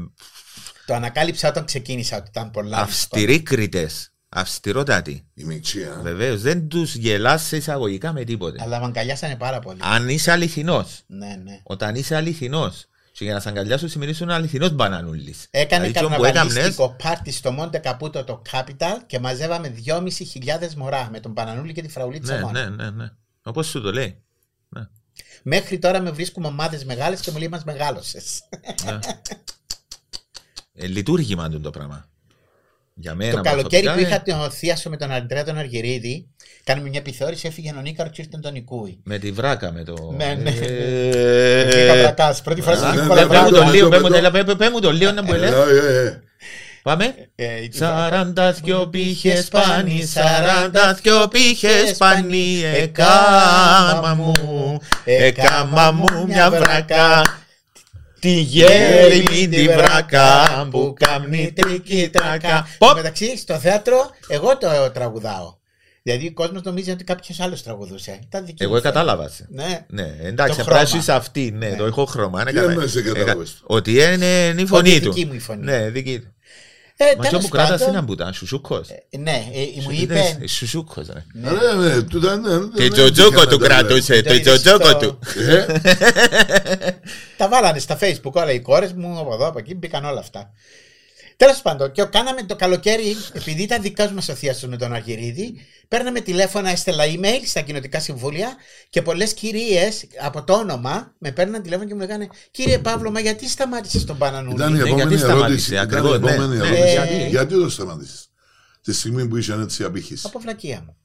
Το ανακάλυψα όταν ξεκίνησα ότι ήταν πολλά. αυστηροί κριτές. Αυστηρότατοι. Η μιξή, α. Βεβαίως δεν τους γελάς εισαγωγικά με τίποτε. Αλλά με αγκαλιάσανε πάρα πολύ. Αν είσαι αληθινός, Ναι, ναι. όταν είσαι αληθινός, και για να σε αγκαλιάσω σημαίνει ότι είναι αληθινός μπανανούλης. Έκανε Δηλαδή, καρναβαλίστικο πάρτι στο Μόντε Καπούτο το Capital και μαζεύαμε 2.500 μωρά με τον Πανανούλη και τη φραουλίτσα Ναι, μόνο. ναι, ναι, ναι. Όπως σου το λέει. Μέχρι τώρα με βρίσκουμε ομάδες μεγάλες και μου λέει μας μεγάλωσες. Ναι. Ε, λειτουργήμα του το πράγμα. Για μένα το καλοκαίρι που προσωπικά, είχα ε, τον θείασο με τον Αντρέα τον Αργυρίδη, κάνουμε μια επιθεώρηση, έφυγε ο Νίκαρος και ήρθε τον Νικούι. Με τη βράκα, με το. Ναι, ναι. Ε, Βρήκα βρακάς. Πρώτη φορά Α, στην ναι, Νικόλα ναι, Πες μου ναι, το ναι, λίγο, ναι, πες μου ναι, το- πες- πες μου το λίγο να μου Ε, λέει. ε, ε. Πάμε. Ε, η- Σαράντας δυο πύχες πάνι, σαράντας δυο πύχες πάνι, εκάμα μου, εκάμα μου μια βράκα. Τη γέριμη τη βράκα που κάμνει τρική τράκα. Εν τω Ποπ! μεταξύ, στο θέατρο, εγώ το τραγουδάω. Δηλαδή, ο κόσμος νομίζει ότι κάποιος άλλος τραγουδούσε. Ήταν δική Εγώ μου κατάλαβα. σε. Ναι. Ναι, εντάξει, Το απλά χρώμα. είσαι αυτή, ναι, το έχω χρώμα. ναι, Τι κατα- εννοείς, δεν ε, κατάλαβες. κα- Ότι είναι είναι η φωνή Ότι του. δική μου η φωνή. Ναι, δική του. Ε, Μα και τέλος όπου κράτας πάντων, είναι αμπούτα, σουσούκος. Ναι, ε, μου είπε. Σουσούκος, ρε. Ναι, ναι, του ήταν- ναι, Τι ναι, τζοτζόκο ναι, του ναι, κράτουσε, Το το είδες τζοτζόκο στο- του. Ε, Τα βάλανε στα facebook όλα οι κόρες μου από εδώ από εκεί, μπήκαν όλα αυτά. Τέλος πάντων, και κάναμε το καλοκαίρι, επειδή ήταν δικά μας ο θείαστο με τον Αργυρίδη, παίρναμε τηλέφωνα, έστελα email στα κοινοτικά συμβούλια και πολλές κυρίες από το όνομα με παίρναν τηλέφωνο και μου λέγανε Κύριε Παύλο, μα γιατί σταμάτησες τον Πανανούλη; Ήταν η Ναι, επόμενη γιατί σταμάτησε, ερώτηση. Ήταν η ακριβώς, ναι, επόμενη ναι, ερώτηση. γιατί; Γιατί το σταμάτησες; Τη στιγμή που είσαι έτσι απήχηση. Από βλακεία μου.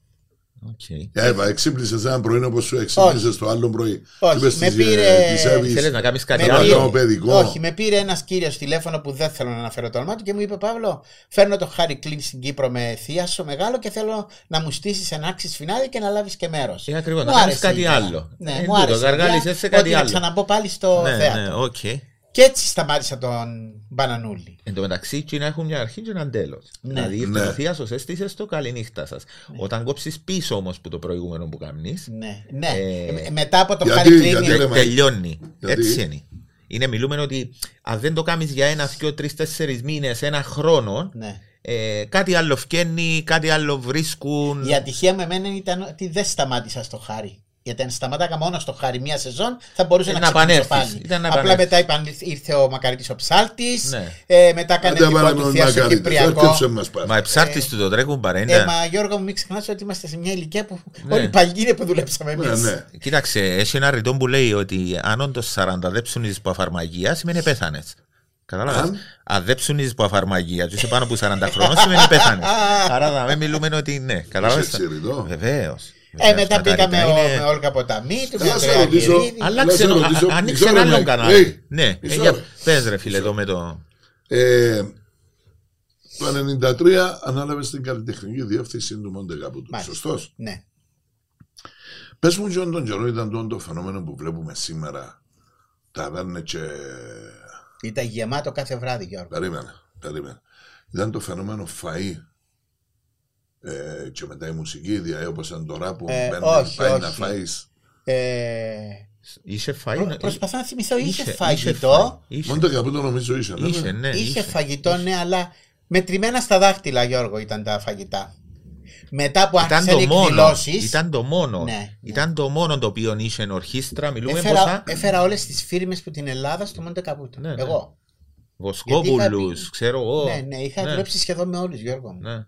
Οκ. Ε, Εύα, εξύπνησε ένα πρωί όπως σου εξύπνησε το άλλο πρωί. Όχι, Είπες με της, πήρε- ε, της Εύης, Θέλεις να κάνεις κάτι Με άλλο; πήρε- Καλό παιδικό. Όχι, με πήρε ένας κύριος τηλέφωνο που δεν θέλω να αναφέρω το όνομα του και μου είπε Παύλο, φέρνω το Χάρη Κλίν στην Κύπρο με θείασο μεγάλο και θέλω να μου στήσεις ένα άξι φινάδι και να λάβεις και μέρος. Ε, ακριβώς, να κάνεις κάτι άλλο. Ναι, Ε, μου τούτο, άρεσε. γαργάλισες για σε κάτι ότι άλλο. Να ξαναμπω πάλι στο Ναι, θέατρο. Ναι, οκ. Και έτσι σταμάτησα τον Μπανανούλη. Εν τω μεταξύ, και να έχουν μια αρχή και έναν τέλος. Ναι. Δηλαδή, ήρθε Ναι. ο θείασος, έστησες το καληνύχτα σας. Όταν κόψεις πίσω όμως που το προηγούμενο που κάνεις, Ναι, ναι. Ε, Ε, μετά από το γιατί- Χάρη Κλίν. γιατί λέμε- τελειώνει. Γιατί; Έτσι είναι. Είναι, μιλούμε ότι αν δεν το κάνεις για ένα, δύο, τρεις, τέσσερις μήνες, ένα χρόνο, Ναι. ε, κάτι άλλο φκένει, κάτι άλλο βρίσκουν. Η ατυχία με εμένα ήταν ότι δεν σταμάτησα στο Χάρη. Γιατί αν σταμάταγα μόνο στο Χάρη μία σεζόν θα μπορούσα Ε, να, να ξυπνήσω επανέλθεις. πάλι. Ήταν να Απλά επανέλθεις. μετά είπαν, ήρθε ο Μακαρίτης ο Ψάλτης, Ναι. ε, μετά έκανε Άντε, δικό βάλαμε του τον θεία στο Μακαρίτης. Κυπριακό. Έρχεψε μας πάλι. Μα ψάρτη του το τρέχουν παρά. Ε, είναι- μα Γιώργο μου μην ξεχνάς ότι είμαστε σε μια ηλικία που Ναι. όλοι οι παλιοί είναι που δουλέψαμε Ναι, εμείς. ναι. Κοίταξε, έχει ένα ρητό που λέει ότι αν όντως 40 δεν ψουνίζει από αφαρμαγία, σημαίνει πέθανες. Κατάλαβε. Αν; Αν δεν ψουνίζει από αφαρμαγία, του είσαι πάνω από 40 χρόνια, σημαίνει πέθανες. Άρα θα μην μιλούμε ότι ναι. Κατάλαβε. έτσι ρητό. Βεβαίως. Ε, μετά πήγαμε ο- με Όλγα Ποταμίτου, με Θα σε Ανδρέα ρωτήσω. Γυρίδη. Αλλάξε Να σε το. ρωτήσω, α- Ανοίξε μισό ένα άλλο ρε, κανάλι. Hey, Ναι, ε, μισό για- ρε. πες ρε φίλε εδώ με το. Ε, το 1993 ανάλαβε την καλλιτεχνική διεύθυνση του Μοντε Καπούτου. Μάλιστα. Σωστός. Ναι. Πες μου, Τζον, τον καιρό ήταν το, το φαινόμενο που βλέπουμε σήμερα. Τα δάνε και. Ήταν γεμάτο κάθε βράδυ Γιώργο. Περίμενε, περίμενε. Ήταν το φαινόμενο φαΐ ε, και μετά η μουσική, δηλαδή όπως ήταν τώρα που Ε, μπαίνει, όχι, πάει όχι. να φάεις. Ε, Είχε φάει. προ- προσπαθώ να θυμηθώ, είχε, είχε φαγητό. φάει, είχε. Μόνο το καπούτο νομίζω είσαι, ναι. Είχε, ναι. ναι. Είχε φαγητό, ναι, αλλά μετρημένα στα δάχτυλα, Γιώργο, ήταν τα φαγητά. Μετά που Ήταν άρχισαν οι το μόνο. εκδηλώσεις. Ήταν το μόνο. Ναι, ναι. Ήταν το μόνο το οποίο είχε ορχήστρα. Μιλούμε Έφερα, πόσα. έφερα όλες τις φίρμες που την Ελλάδα στο Μοντε Καπούτο. Ναι, ναι. Εγώ. Βοσκόπουλους, Γιατί είχα πει- ξέρω εγώ. Ναι, ναι, είχα δουλέψει σχεδόν με όλους, Γιώργο. μου.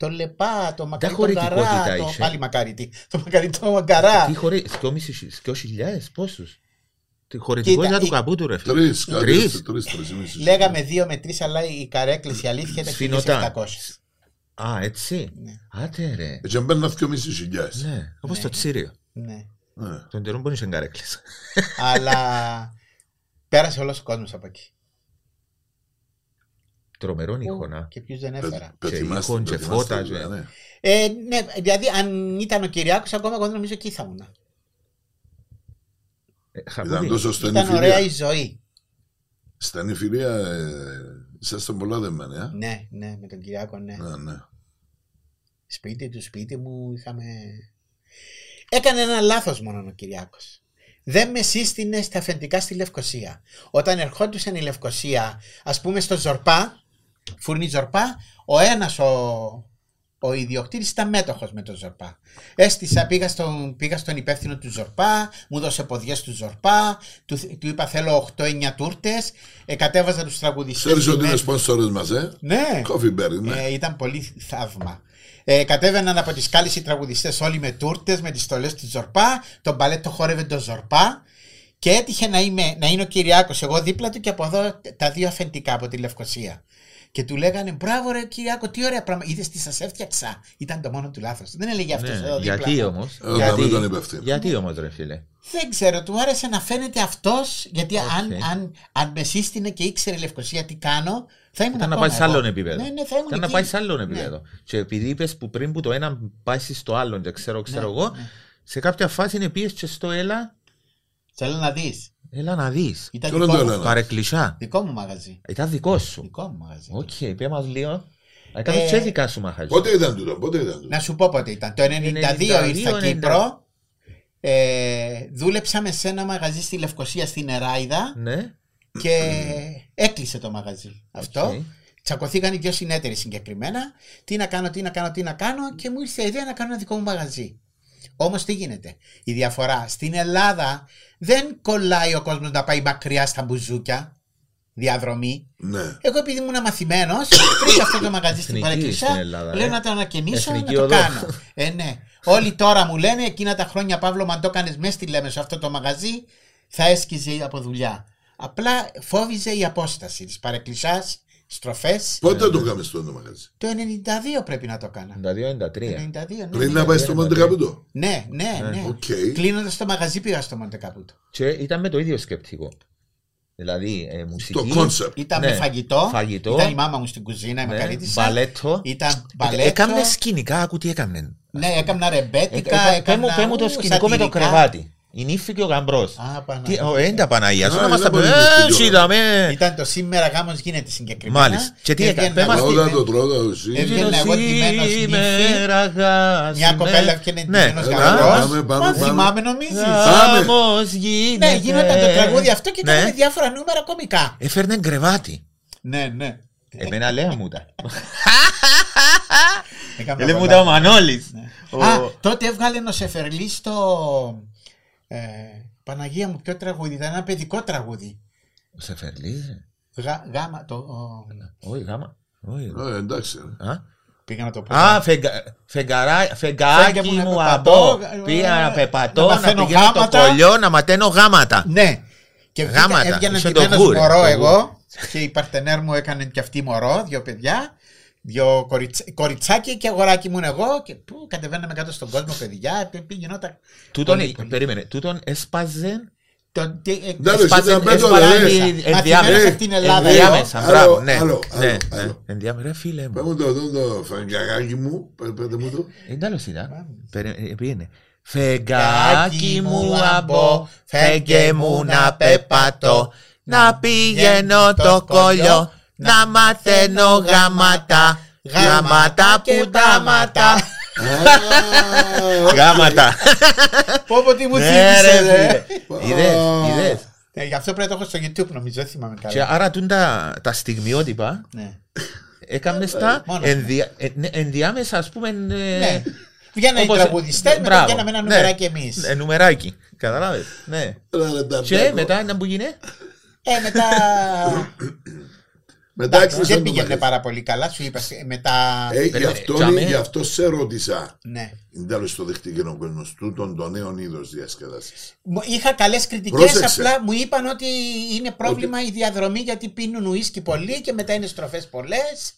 Ναι. Το Λεπά, το Μακαρί, τον χωρητικότητα Καρά, το είχε. πάλι Μακαρίτη. Το Μακαρί, το Μαγκαρά. Τι χωρί. 2.500 πόσους; Τη χωρητικότητα Κοίτα, του η- καπούτου, ρε φίλε. Τρεις, κάτι Τρεις. έτσι, τρεις, τρεις, εμείς. Λέγαμε δύο με τρεις, αλλά η καρέκλε, η αλήθεια ήταν Σφινωτά. 1700. Α, έτσι. Ναι. Άτε ρε. Έτσι μπαίνουν δυο μισή χιλιάδες. Ναι, όπως το τσίριο. Ναι. Ναι. Τον τερούν που είναι καρέκλε. αλλά πέρασε όλος ο κόσμος από εκεί. Τρομερόν ήχο να. Και ποιου δεν Πε- έφερα. πε- Και θυμάστε- ήχον και πε- θυμάστε φώτα δουλειά, και- ναι. Ε, ναι, δηλαδή αν ήταν ο Κυριάκος ακόμα εγώ δεν νομίζω εκεί θα ήμουν. Ε, Ήταν χαμούλη. τόσο στενή Ήταν ωραία η φιλία. ζωή. Στενή φιλία, ε, ήσασταν πολλά δεμένοι, ε. Ναι, ναι, με τον Κυριάκο, ναι. Ναι, ναι. Σπίτι του, σπίτι μου, είχαμε... Έκανε ένα λάθος μόνο ο Κυριάκος. δεν με σύστηνε στα αφεντικά στη Λευκοσία. Όταν ερχόντουσαν η Λευκοσία, ας πούμε στο Ζορπά, φούρνη Ζορπά, ο ένας ο, ο ιδιοκτήτης ήταν μέτοχος με τον Ζορπά. Έστησα, πήγα στον, πήγα στον υπεύθυνο του Ζορπά, μου δώσε ποδιές του Ζορπά, του, του είπα θέλω 8-9 τούρτες, ε, κατέβαζα τους τραγουδιστές. Ξέρεις ότι είναι με- σπόνσορες μας, ε; Ναι. Coffee Berry, ναι. Ε, ήταν πολύ θαύμα. Ε, κατέβαιναν από τις σκάλες οι τραγουδιστές όλοι με τούρτες, με τις στολές του Ζορπά, τον μπαλέτο χόρευε τον Ζορπά και έτυχε να, είμαι, να είναι ο Κυριάκος εγώ δίπλα του και από εδώ τα δύο αφεντικά από τη Λευκοσία. Και του λέγανε μπράβο ρε Κυριάκο, τι ωραία πράγμα. Είδες τι σας έφτιαξα. Ήταν το μόνο του λάθος. Δεν έλεγε αυτός Ναι, εδώ δίπλα. γιατί μου. όμως; Ε, όταν δεν τον υπεύθυνο. Γιατί όμως, ρε φίλε; Δεν ξέρω, του άρεσε να φαίνεται αυτός. Γιατί Οκ. αν, αν, αν με σύστηνε και ήξερε η Λευκοσία τι κάνω, θα ήμουν Ήταν να ακόμα πάει σε εγώ. άλλον επίπεδο. Ναι, ναι, θα ήμουν Ήταν να εκεί. πάει σε άλλον Ναι. επίπεδο. Και επειδή είπες που πριν που το ένα πάει στο άλλο, δεν ξέρω, ξέρω Ναι, εγώ, ναι. σε κάποια φάση είναι πήγε και στο έλα, Θέλω να δεις. Έλα να δεις. Ήταν Ποιο δικό είναι το μου, ένα; Παρεκκλησιά. δικό μου μαγαζί. Ήταν δικό σου. Δικό μου μαγαζί. Οκ, πέ μας λίγο. Έκανε Ε, και δικά σου μαγαζί. Πότε ήταν τούτο, πότε ήταν τούτο; Να σου πω πότε ήταν. Το 92 92, ήρθα 90. Κύπρο. Ε, δούλεψα με σε ένα μαγαζί στη Λευκοσία στην Εράιδα Ναι. και έκλεισε το μαγαζί αυτό. Οκ. Τσακωθήκαν οι δύο συνέταιροι συγκεκριμένα. Τι να κάνω, τι να κάνω, τι να κάνω και μου ήρθε η ιδέα να κάνω ένα δικό μου μαγαζί. Όμως τι γίνεται; Η διαφορά στην Ελλάδα δεν κολλάει ο κόσμος να πάει μακριά στα μπουζούκια. Διαδρομή. Ναι. Εγώ επειδή ήμουν μαθημένος, πριν αυτό το μαγαζί στην Εθνική Παρεκκλησιά, στην Ελλάδα, λέω ε. να το ανακαινήσω Εθνική να το οδό. κάνω. Ε, ναι. Όλοι τώρα μου λένε εκείνα τα χρόνια Παύλο, μα αν το έκανε μέσα στη Λέμεσο αυτό το μαγαζί, θα έσκιζε από δουλειά. Απλά φόβιζε η απόσταση της Παρεκκλησιά, στροφές. Πότε το έκαμε στο το μαγαζί. Το 92 πρέπει να το έκανα. 92-93. 92, ναι. Πριν να πάει στο Μοντεκαπούτο. Ναι, ναι, ναι. Οκ. Κλείνοντας το μαγαζί πήγα στο Μοντεκαπούτο. Και ήταν με το ίδιο σκεπτικό. Δηλαδή, ε, μουσική. Το κόνσεπτ. Ήταν Ναι. με φαγητό. Φαγητό. Ήταν η μάμα μου στην κουζίνα, η ναι, μεγαλύτερη. Μπαλέτο. Ήταν μπαλέτο. Έκαμε σκηνικά, άκου τι έκαμε. Ναι, έκανα ρεμπέτικα. Πέ μου, έκανα πέ μου το ου, σκηνικό με το σατυρικά. κρεβάτι. Η νύφη και ο γαμπρός. Α, Παναγία. Δεν τα Παναγία σου, Α, να μας τα είναι πεις. πολύ Ε, μυστικό. είδαμε. Ήταν το σήμερα γάμος γίνεται συγκεκριμένα. Μάλιστα. Και τι έκανε, Έβγαινα πέ μας εγώ τι- Όλα ντυμένο- το τρώω εσύ. Έβγαινα εγώ ντυμένος νύφη. Σήμερα γα- Μια κοπέλα σήμερα- έφτιανε Ναι. ντυμένος Έλα, γαμπρός. πάμε, πάμε, Μα πάμε. θυμάμαι νομίζεις. Γάμος γίνεται. Ναι, γίνονταν το τραγούδι αυτό και Ναι. ήταν διάφορα νούμερα κομικά. Έφερνε κρεβάτι. Ναι, ναι. Εμένα λέει μου τα. Έκανα Λέει μου πολλά. τα ο Μανώλης. Ο- Α, τότε έβγαλε ο Σεφερλής στο. Ε, Παναγία μου, ποιο τραγούδι, ήταν ένα παιδικό τραγούδι. Ο Σεφερλής. Γα, γάμα, το. ο- Όχι, γάμα. Όχι. Ε, εντάξει. Α, πήγα να το πω. Α, φεγγα- φεγγαρά- φεγγάκι Φέγγε μου να μου πεπατώ, από. ε, Πήγα να πεπατώ, να να μαθαίνω πηγαίνω το γάματα. κολλιό, να ματένω γάματα. Ναι. Και βγήκα- Γάματα. έβγαινα Είσαι το ντυμένος γούρε, μωρό το εγώ και η παρτενέρ μου έκανε και αυτή μωρό, δύο παιδιά. Δύο κοριτσα... κοριτσάκι και αγοράκι μου εγώ και που κατεβαίναμε κάτω στον κόσμο παιδιά π- π- γινόταν Τούτον, πολύ, πολύ. περίμενε, τούτον έσπαζε Το- τι- ε, Εντάξει, Έσπαζε- ήταν πέτο, έσπαζε ρε. δι- Μαθημένος ενδιάμεσα. από την Ελλάδα, Ενδιάμεσα, εγώ. μπράβο, Άλλο, ναι. άλλο, Ναι, άλλο, ναι. άλλο. Ενδιάμεσα, ρε φίλε Πες μου. μου το εδώ το φεγγαράκι μου. πέ- Πέτε μου το. Είναι τέλος ήταν. Περι- ε, Πήγαινε. Φεγγάκι Φεγγάκι μου αμπό, φέγγε μου να πεπατώ, να πηγαίνω το κολλιό, να μαθαίνω γάματα, γάματα που τα ματά. Α, Γάματα. Πω πω τι μου Ναι, θύμισε ρε, ρε. φίλε. Είδες, είδες. Ε, Γι' αυτό πρέπει να το έχω στο YouTube νομίζω, δεν θυμάμαι Και καλά. άρα τούν τα, τα στιγμιότυπα Ναι. έκαμνες τα Μόνος ενδια, ε, ναι, ενδιάμεσα ας πούμε ε, Ναι. Βγαίνανε οι όπως- τραγουδιστές, μετά Μπράβο. βγαίναμε ένα Ναι. νουμεράκι εμείς. Ε, νουμεράκι. Καταλάβες. Ναι. ρε, ρε, τα Και μπέκο. μετά να που γίνε; Ε, μετά. Μετά Εντάξει, έκλεισε δεν το πήγαινε μαγαζί. πάρα πολύ καλά, σου είπα. σε- Μετά. Ε, γι' Περίμενε, αυτό, τζαμί. γι' αυτό σε ρώτησα. Ναι. Είναι τέλος το δεχτήκε ο κόσμος τούτον το νέο είδος διασκέδασης. Μου- Είχα καλές κριτικές, Πρόσεξε. απλά μου είπαν ότι είναι πρόβλημα η διαδρομή γιατί πίνουν ουίσκι πολύ και μετά είναι στροφές πολλές.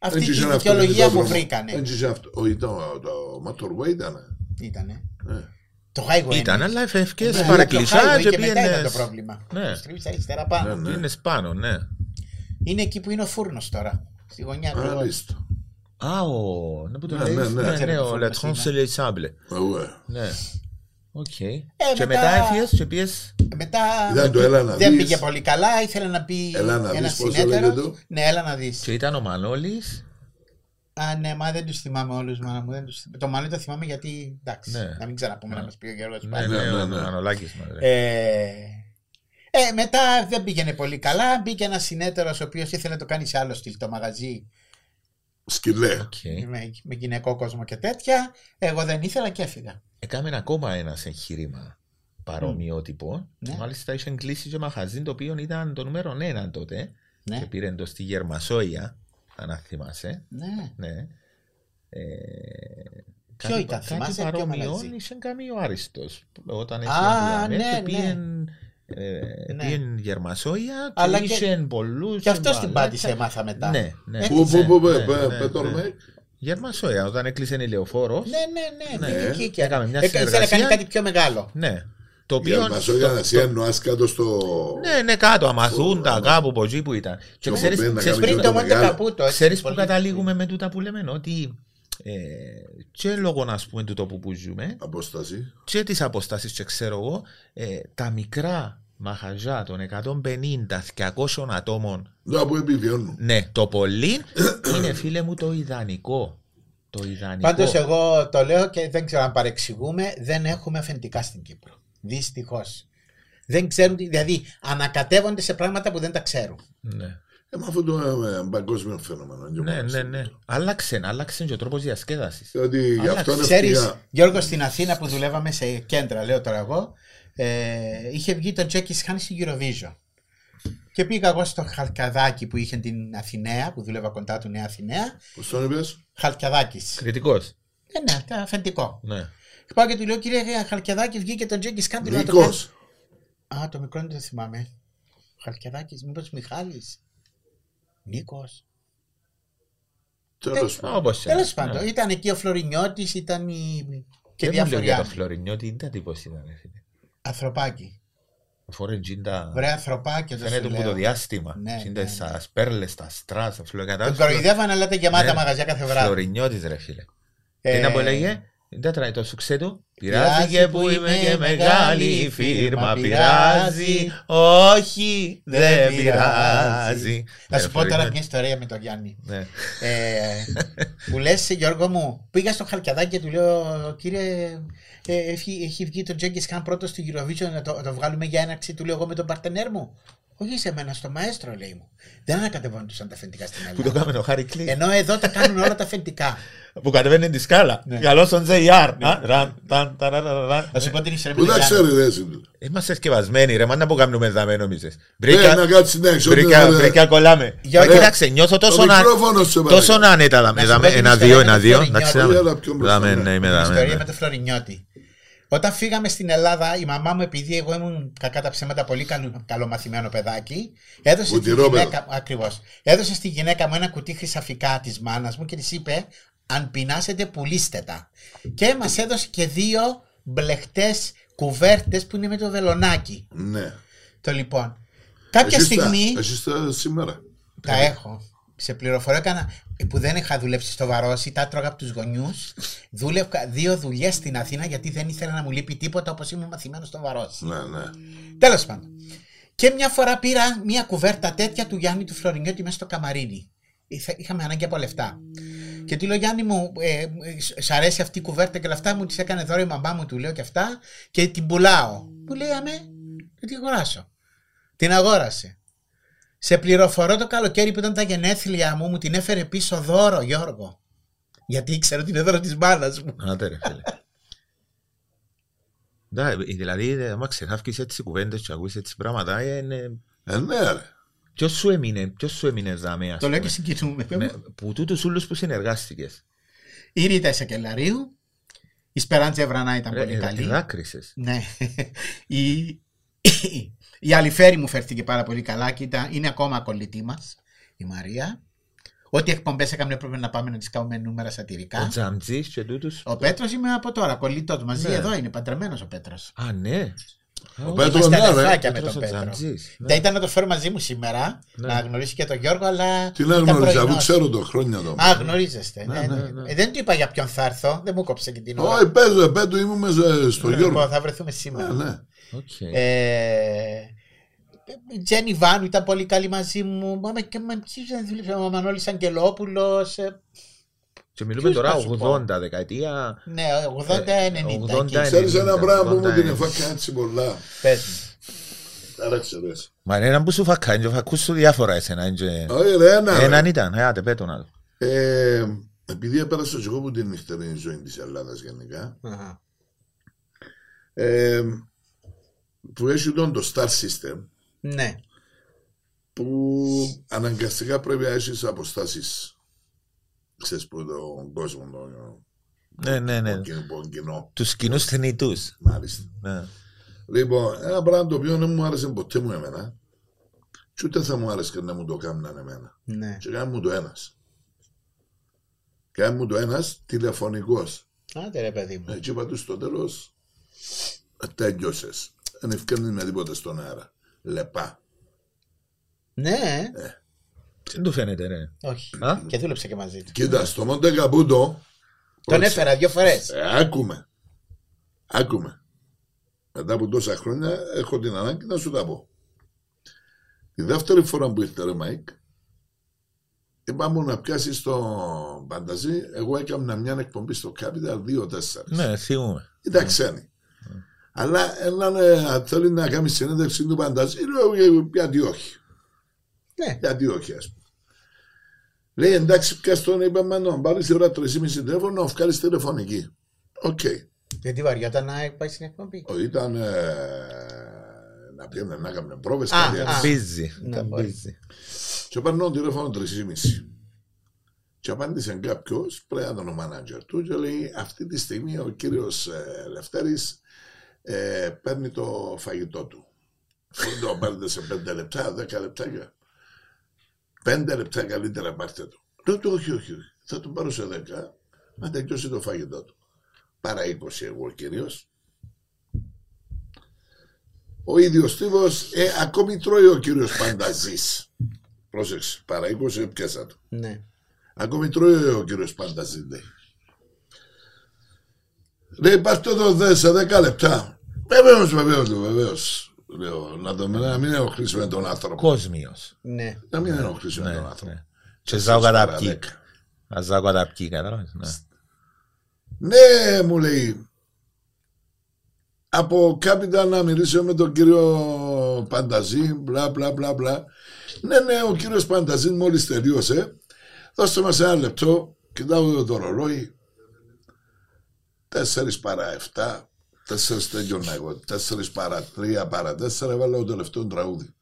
Αυτή Έτσι τη είχε ένα δικαιολογία αυτοκίνητο μου δρόμο. βρήκανε. Έτσι είχε αυτό. Όχι, το, το motorway ήταν. Ήτανε. Ε. Το highway. Ήταν, είναι. αλλά εφευκές Ναι, παρακλεισά το highway και και μετά ήταν το πήγαινες. πρόβλημα. Ναι. Στρίβεις αριστερά πάνω. Ναι, ναι. Πήγαινες πάνω, ναι. Είναι εκεί που είναι ο φούρνος τώρα. Στη γωνιά Α, ακριβώς. λίστο. Α, ο... Να που το Ναι, λέει. ναι, ναι. Ναι, Ξέρω ναι, τι ο φόρμα Λετρόν είναι. Σελεϊσάμπλε. Ε, Ναι. Οκ. Ε, Και μετά- μετά έφυγες και πήγες... Μετά Ήταν το έλα να δεν δεις. πήγε πολύ καλά. Ήθελε να πει Έλα να ένα δεις πώς συνέταιρο. έλεγε το; Ναι, έλα να δεις. Και ήταν ο Μανώλης Α, ναι, μα δεν τους θυμάμαι όλους. Μου, δεν τους... Το μάλλον το θυμάμαι γιατί. Εντάξει, Ναι. να μην ξαναπούμε Ναι. να μας πει ο Γιώργος Ναι, πάλι. ναι, ναι, Ε, ε, μετά δεν πήγαινε πολύ καλά. Μπήκε ένας συνέταιρος ο οποίος ήθελε να το κάνει σε άλλο στυλ το μαγαζί Σκυλέ. Οκ. με, με γυναικό κόσμο και τέτοια. Εγώ δεν ήθελα και έφυγα. Έκαμε ακόμα ένας εγχείρημα παρομοιότυπο. Ναι. Μάλιστα είχε κλείσει και μαχαζί το οποίο ήταν το νούμερο ένα τότε. Ναι, Και πήρε το στη Γερμασόια, αν θυμάσαι. ναι. Ναι. Ε, Ποιο κάτι- ήταν, κάτι θυμάσαι, ποιο παρόμοιο μαγαζί; είχε κάνει ο Άριστος. Όταν Α, έφυγε ναι, και ναι. πήγεν, ε, Ναι. πήγεν Γερμασόια Αλλά και και- είχε πολλούς. Και αυτός μπαλέτσα. την πάτησε, έμαθα μετά. Ναι, ναι. Ε, Πού, πού, πού, Ναι, πέ, ναι, πέ, ναι, πέ, το ναι. ορμέ. Γερμασόια, όταν έκλεισε η λεωφόρος. Ναι, ναι, ναι. Ναι. ναι. Εκεί και Έκαμε μια Έκα- ήθελε να συνεργασία. κάνει κάτι πιο μεγάλο. Ναι. Το οποίο. Για να σου για να σε εννοάς κάτω στο... Ναι, ναι, κάτω, αμαθούντα, Ω, κάπου από εκεί που ήταν. Και Και ξέρεις, όπου ξέρεις, μπαίνει Πριν να το κάνει Μοντε μεγάλο. Καπούτο. έτσι, ξέρεις που πολύ- καταλήγουμε με τούτα που λέμε, ότι ε, και λόγω να πούμε του τόπου που ζούμε Απόσταση. και τις αποστάσεις και ξέρω εγώ, ε, τα μικρά μαχαζιά των 150-200 ατόμων, Ναι, που επιβιώνουν. ναι, το πολύ είναι φίλε μου το ιδανικό. Το ιδανικό. Πάντως, εγώ το λέω και δεν ξέρω αν παρεξηγούμε, δεν έχουμε αφεντικά στην Κύπρο. Δυστυχώς. Δεν ξέρουν, τι- δηλαδή ανακατεύονται σε πράγματα που δεν τα ξέρουν. Ναι. Ε, με αυτό το ε, παγκόσμιο φαινόμενο. και ναι, μόνο ναι, στο- ναι. Άλλαξε, άλλαξε και ο τρόπος διασκέδασης. Διότι γι' Αλλά αυτό είναι Ξέρεις, ευτυχία. Γιώργο, στην Αθήνα που δουλεύαμε σε κέντρα, λέω τώρα εγώ, ε, είχε βγει το Τζέκι Χάν στην Eurovision. Και πήγα εγώ στο Χαλκαδάκι που είχε την Αθηναία, που δούλευα κοντά του Νέα Αθηναία. Πώς τον είπες; Χαλκαδάκι. Κριτικός. Ε, ναι, τα αφεντικό. Ναι. Και πάω και του λέω, κύριε Χαλκαδάκι, βγήκε το Τζέκι Χάν. του λέω, να το κάνεις. Νίκος. Α, το μικρό δεν το θυμάμαι. Χαλκιαδάκη, μήπως Μιχάλης. Νίκος. Τέλος πάντων. Όπως Τέλος είναι. πάντων, Ναι. ήταν εκεί ο Φλωρινιώτης, ήταν η. και Δεν μου λέω διάφοροι για το άλλοι. Φλωρινιώτη, είναι τύπος ήταν. ρε φίλε. Ανθρωπάκι. Ο Φορεντζίντα Βρε ανθρωπάκι, δεν φαίνεται σου από το λέω. διάστημα. Ναι, Είναι ναι, ναι. στα σπέρλες, στα στράς, στα Τον φλωρικατά. κοροϊδεύανε, αλλά ήταν γεμάτα Ναι. μαγαζιά κάθε βράδυ. Φλωρινιώτης ρε φίλε. Ε, Τι να που έλεγε, δεν τράει το σουξέ του. Πειράζει και που είμαι και μεγάλη φίρμα, πειράζει. Όχι, δεν πειράζει. Θα σου Ναι, πω τώρα Φλωρινιώτη. μια ιστορία με τον Γιάννη. Ναι. Ε, που λες, Γιώργο μου, πήγα στο Χαλκιαδάκι και του λέω, κύριε, ε, έχει, έχει βγει το Τζέγκη Χαν πρώτος στη Eurovision να το, να το βγάλουμε για έναρξη, του λέω εγώ με τον παρτενέρ μου. Όχι σε μένα, στο μαέστρο, λέει μου. Δεν ανακατεβαίνουν τα αφεντικά στην Που το Ελλάδα. κάμε ο Χάρη Κλίν. Ενώ εδώ τα κάνουν όλα τα αφεντικά. Που κατεβαίνει τη σκάλα. Ναι. Καλώς στον JR. Α, ραν, ταν, ταραραρα. Θα σου πω την ιστορία Πού με τον τα Γιάννη. ξέρει ρε εσύ. Είμαστε σκευασμένοι ρε, μα να που κάνουμε δάμε νομίζεις. Ε, Βρήκα, να κάτσεις ναι, έξω. βρήκα, ναι, βρήκα κολλάμε. Για- Ρε, Κοίταξε, νιώθω Το τόσο, να, μικρόφωνο σε τόσο παρακαλώ. άνετα δάμε. Να σου Δάμε, πω την ένα, ιστορία δύο, με ένα, το δύο. Φλωρινιώτη. Όταν φύγαμε στην Ελλάδα, η μαμά μου, επειδή εγώ ήμουν κακά τα ψέματα πολύ καλό, καλομαθημένο παιδάκι, έδωσε στη Κουτυρόπεδο. γυναίκα, ακριβώς, έδωσε στη γυναίκα μου ένα κουτί χρυσαφικά της μάνας μου και της είπε: Αν πεινάσετε, πουλήστε τα. Και μας έδωσε και δύο μπλεχτές κουβέρτες που είναι με το βελονάκι. Ναι. Το λοιπόν. Κάποια Εσείς τα- στιγμή. Εσείς τα σήμερα. Τα έχω. Σε πληροφορώ έκανα που δεν είχα δουλέψει στο Βαρόσι, τα έτρωγα από τους γονιούς. Δούλευα δύο δουλειές στην Αθήνα γιατί δεν ήθελα να μου λείπει τίποτα όπως ήμουν μαθημένος στο Βαρόσι. Ναι, ναι. Τέλος πάντων. Και μια φορά πήρα μια κουβέρτα τέτοια του Γιάννη του Φλωρινιώτη μέσα στο καμαρίνι. Είχα- Είχαμε ανάγκη από λεφτά. Και του λέω Γιάννη μου, ε, σ' αρέσει αυτή η κουβέρτα και όλα αυτά, μου της έκανε δώρο η μαμά μου, του λέω και αυτά, και την πουλάω. Μου λέει αμέ, να την αγοράσω. Την αγόρασε. Σε πληροφορώ το καλοκαίρι που ήταν τα γενέθλια μου, μου την έφερε πίσω δώρο, Γιώργο. Γιατί ήξερα ότι είναι δώρο της μάνας μου. Άντε ρε φίλε. Ναι, Δηλαδή, άμα ξεχάφκεις έτσι κουβέντες και ακούεις έτσι πράγματα, ε, είναι... Ε, ναι, ρε. Ποιος σου έμεινε, ποιος σου έμεινες δάμε, ας Το λέω πούμε. και συγκινούμε. Ναι, που τούτους ούλους που συνεργάστηκες. Η Ρίτα Ισακελαρίου, η Σπεράντζα Ευρανά ήταν Ρε, πολύ ε, καλή. δάκρυσες. Ναι. Η, η Αλιφέρη μου φέρθηκε πάρα πολύ καλά και ήταν, είναι ακόμα κολλητή μας, η Μαρία. Ό,τι εκπομπές έκαμε έπρεπε να πάμε να τις κάνουμε νούμερα Ο σατυρικά. Τζαμτζής και τούτους. Ο Πέτρος είμαι από τώρα, κολλητός μαζί Ναι. εδώ είναι, παντρεμένος ο Πέτρος. Α, ναι. Ο Πέτρος, Είμαστε ναι, ρε. αδερφάκια με Πέτρος τον ο Πέτρο. Τζαμτζής. Ναι. Δεν ήταν να το φέρω μαζί μου σήμερα, Ναι. να γνωρίσει και τον Γιώργο, αλλά. Τι να ήταν γνωρίζω, αφού πρωινός. ξέρω το χρόνια το. Α, γνωρίζεστε. Ναι, Ναι, ναι, ναι. ναι. Ε, δεν του είπα για ποιον θα έρθω, δεν μου κόψε και την ώρα. Όχι, παίζω, πέτω, ήμουν μέσα στο Λοιπόν, Γιώργο. θα βρεθούμε σήμερα. Ε, ναι. Οκ. Ε, η Τζένι Βάνου ήταν πολύ καλή μαζί μου. Μα με- και με ποιους δεν δούλεψα, ο Μανώλης Αγγελόπουλος. ε, Και μιλούμε Ποιος τώρα θα σου πω; 80 δεκαετία. Ναι, 80-90. 80, εκεί. Ξέρεις ένα 90, πράγμα που μου 80. την εφάκα έτσι πολλά; Πες μου. Άρα ξέρεις. Μα είναι ένα που σου φακά, είναι και φακούς σου διάφορα εσένα. είναι και- Όχι ρε, ένα ρε. Έναν ήταν, ε, άντε πέτω να το. Ε, επειδή έπερασα και εγώ από την νυχτερινή ζωή της Ελλάδας γενικά, Αχα. ε, που έχει τον το Star System, Ναι. που αναγκαστικά πρέπει να έχεις αποστάσεις ξέρεις που τον κόσμο τον, Ναι, ναι, ναι. τον κοινό- τον κοινό Τους κοινούς θνητούς. μάλιστα Ναι. λοιπόν ένα πράγμα το οποίο δεν μου άρεσε ποτέ μου εμένα και ούτε θα μου άρεσε και να μου το κάνουν εμένα Ναι. και κάνει μου το ένας κάνει μου το ένας τηλεφωνικός Άντε ρε παιδί μου. έτσι είπα τους στο τέλος τέλειωσες δεν ευκαιρνείς με τίποτε στον αέρα λεπά Ναι. Δεν του φαίνεται, ρε. Όχι. Α; Και δούλεψε και μαζί του. κοίτα στο Μοντε Καπούτο Τον έφερα δύο φορές. Ε, άκουμε. Άκουμε. Μετά από τόσα χρόνια έχω την ανάγκη να σου τα πω. Τη δεύτερη φορά που ήρθε ρε Μάικ, είπαμε να πιάσεις το Πανταζή. Εγώ έκανα μια εκπομπή στο Capital 2-4. Ναι, θυμούμε. Ήταν ξένοι. Αλλά έναν ε, θέλει να κάνει συνέντευξη του Πανταζή, λέω «Ε, γιατί όχι. Ναι. Γιατί όχι, ας πούμε. Λέει εντάξει, πια τον είπαμε να πάρει τη ώρα 3,5 τηλέφωνο να βγάλεις τηλεφωνική. Οκ. Γιατί βαριόταν να πάει στην εκπομπή; Ήταν ε, να πήγαινε να έκαμε πρόβες Α, κάτι α. έτσι. Busy. Ναι, Ήταν μπορεί. busy. Και παίρνω τηλέφωνο 3,5. Και απάντησε κάποιος, πρέπει να ήταν ο μάνατζερ του, και λέει: Αυτή τη στιγμή ο κύριος ε, Λευτέρης ε, παίρνει το φαγητό του. Δεν το πάρετε σε 5 λεπτά, 10 λεπτάκια. 5 λεπτά καλύτερα πάρτε το. Λέω του, όχι, όχι, όχι. Θα τον πάρω σε 10, να τελειώσει το φαγητό του. Παρά 20 εγώ κυρίως. Ο ίδιος τύπο, ε, ακόμη τρώει ο κύριος Πανταζής. Πρόσεξε, παρά 20 πιάσα το. Ναι. Ακόμη τρώει ο κύριος Πανταζής, λέει. Λέει, πάρτε το δε σε 10 λεπτά. Βεβαίως, βεβαίως, βεβαίως. Λέω, να, το, να μην ενοχλήσουμε τον άνθρωπο. Κόσμιος. Ναι. Να μην ενοχλήσουμε Ναι, τον άνθρωπο. ναι. Και ζάω κατά Παρά ποιοι. δέκα. Να ζάω κατά ποιοι, κατάλαβες. ναι. Ναι, μου λέει. Από κάπιτα να μιλήσω με τον κύριο Πανταζή, μπλα μπλα μπλα μπλα. Ναι, ναι, ο κύριος Πανταζή μόλις τελείωσε. Δώστε μας ένα λεπτό, κοιτάω εδώ το ρολόι. Τέσσερις παρά εφτά, τέσσερις τέλειωνα εγώ, τέσσερις παρά τρία παρά τέσσερα, έβαλα το τελευταίο τραγούδι.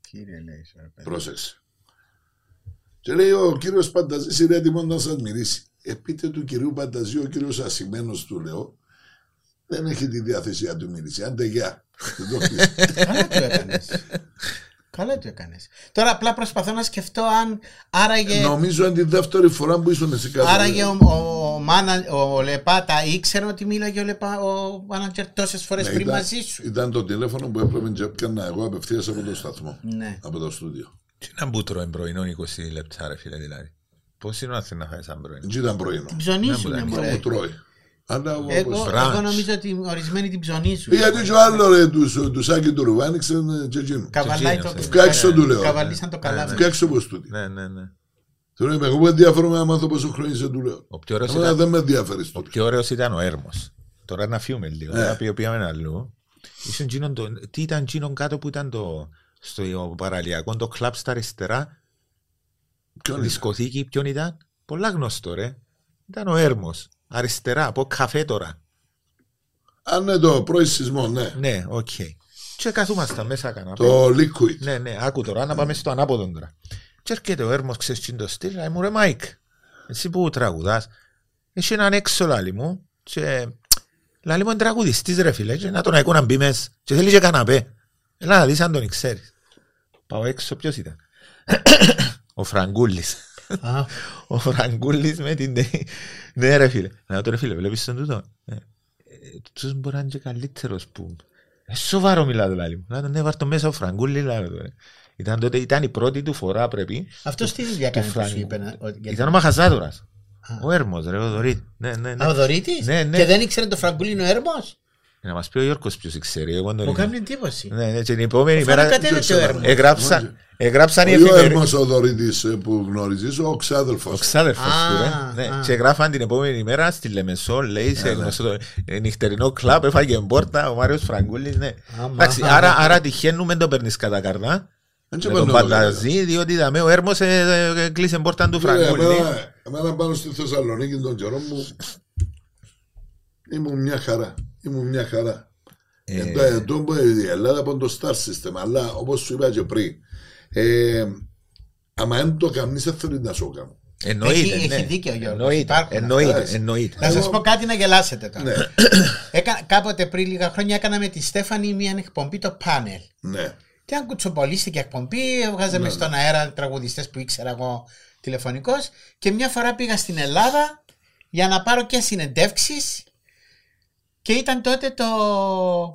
Κύριε λέει. ρε παιδί. Πρόσεξε. Και λέει ο κύριος Πανταζής είναι έτοιμος να σας μιλήσει. Επίτε του κυρίου Πανταζή, ο κύριος Ασημένος του λέω, δεν έχει τη διάθεση να του μιλήσει. Άντε γεια. Δεν το κλείσει. Καλά το έκανες. Καλά το έκανε. Τώρα απλά προσπαθώ να σκεφτώ αν άραγε. Νομίζω είναι τη δεύτερη φορά που ήσουν εσύ κάτω. Άραγε ο, ο, ο, μάνα, ο Λεπάτα ήξερε ότι μίλαγε ο, Λεπά, ο μάνατζερ τόσες φορές Ναι, πριν ήταν- μαζί σου; Ήταν το τηλέφωνο που έπρεπε και έπιανα εγώ απευθείας από το σταθμό. Ναι. Από το στούντιο. Τι να που τρώει πρωινό 20 λεπτά ρε φίλε δηλαδή. Πώς είναι να θέλει να φάει σαν πρωινό; Δεν ήταν πρωινό; Ψωνίσουνε Ναι, μου Θα ρε. μου τρώει. Αλλά εγώ Εγώ, όπως- Brunch. εγώ νομίζω ότι ορισμένοι την ψωνίσουν. Ε, Γιατί και ο άλλο ρε, τους, τους Άκη του Ρουβάνιξεν και εκείνο. Καβαλάει το. Τζετζίνος, Φτιάξω του λέω. Καβαλήσαν το καλάθι. Φτιάξω όπως τούτη. Ναι, ναι, ναι. Θέλω είμαι εγώ που ενδιαφέρομαι να μάθω πόσο χρόνια είσαι του λέω. Ο πιο ωραίος Εμένα ήταν, δεν με ενδιαφέρει ο του. πιο ωραίος ήταν ο Έρμος. Τώρα να φύγουμε λίγο. Ναι. Να πει- πήγαμε αλλού. Ήσουν εκείνον το- Τι ήταν εκείνον κάτω που ήταν το στο παραλιακό, το κλαμπ στα αριστερά, Ποιον είναι; δισκοθήκη, ποιον ήταν; Πολλά γνωστό ρε. Ήταν ο Έρμος. Αριστερά, από καφέ τώρα. Αν είναι το πρώην σεισμό, ναι. Ναι, οκ. Και καθούμασταν μέσα κανένα. Το liquid. Ναι, ναι, άκου τώρα, να πάμε στο ανάποδο τώρα. Και έρχεται ο Έρμος, ξέρεις τι είναι το στυλ, λέει μου ρε Μάικ, εσύ που τραγουδάς, έχει έναν έξω λάλη μου και λάλη μου είναι τραγουδιστής ρε φίλε και να τον ακούω να μπει μέσα και θέλει και καναπέ. Έλα να δεις αν τον ξέρεις. Πάω έξω, ποιος ήταν. ο Φραγκούλης. Α, ο Φραγκούλης με την... ναι ρε φίλε. Να το ρε φίλε, βλέπεις τον τούτο; Ε, ε, Τούτος μπορεί να είναι και καλύτερος που... Ε, σοβαρό μιλά το λάλη μου. Να τον έβαρ το μέσα ο Φραγκούλης, λέω το, ρε. Ήταν, τότε, ήταν η πρώτη του φορά πρέπει. Αυτός τι δουλειά του κάνει που σου Φραγκ- είπε. να- ότι- γιατί- Ήταν ο Μαχαζάδωρας. Α. Ο Έρμος ρε, ο Δωρίτης. Ναι, ναι, ναι. Α, ο Δωρήτης; Ναι, ναι. Και δεν ήξερε το Φραγκούλινο Έρμος; Να μας πει ο Γιώργος ποιος ξέρει. Εγώ τον Μου είδα. κάνει εντύπωση. Ναι, ναι, και την επόμενη Φάνηκε μέρα κατέβηκε ο Έρμος. εγγράψαν, εγγράψαν οι Ο εφημερίδες. Έρμος ο Δωρήτης ε, που γνωρίζεις, ο Ο ξάδελφος. ξάδερφος του, Α, ρε. Ναι. α. Και γράφαν την επόμενη μέρα στη Λεμεσό, λέει, σε γνωστό το- ε, νυχτερινό κλαμπ, έφαγε πόρτα ο Μάριος Φραγκούλης, ναι. Άμα. Εντάξει, άρα, άρα τυχαίνουμε το παίρνεις κατά καρδά. Δεν Με τον παίρνω εγώ, Πανταζή, διότι είδαμε, ο Έρμος ε, ε, ε, κλείσε πόρτα του Κύριε, Φραγκούλη. εμένα- Εμένα πάνω στη Θεσσαλονίκη τον καιρό μου ήμουν μια χαρά. Ήμουν μια χαρά. Ε, Ε, Εδώ που η Ελλάδα από το star system, αλλά όπως σου είπα και πριν, ε, άμα δεν το κάνεις, δεν θέλεις να σου κάνω. Εννοείται, Έχει- ναι. έχει δίκιο, Γιώργος. Εννοείται, Υπάρχουν εννοείται, αυτά. εννοείται. Να σας πω κάτι να γελάσετε τώρα. Ναι, Έκα, κάποτε πριν λίγα χρόνια έκανα με τη Στέφανη μια εκπομπή το πάνελ. ναι. Και αν κουτσοπολίστηκε εκπομπή, έβγαζαμε Ναι, στον αέρα τραγουδιστές που ήξερα εγώ τηλεφωνικώ. Και μια φορά πήγα στην Ελλάδα για να πάρω και συνεντεύξεις. Και ήταν τότε το.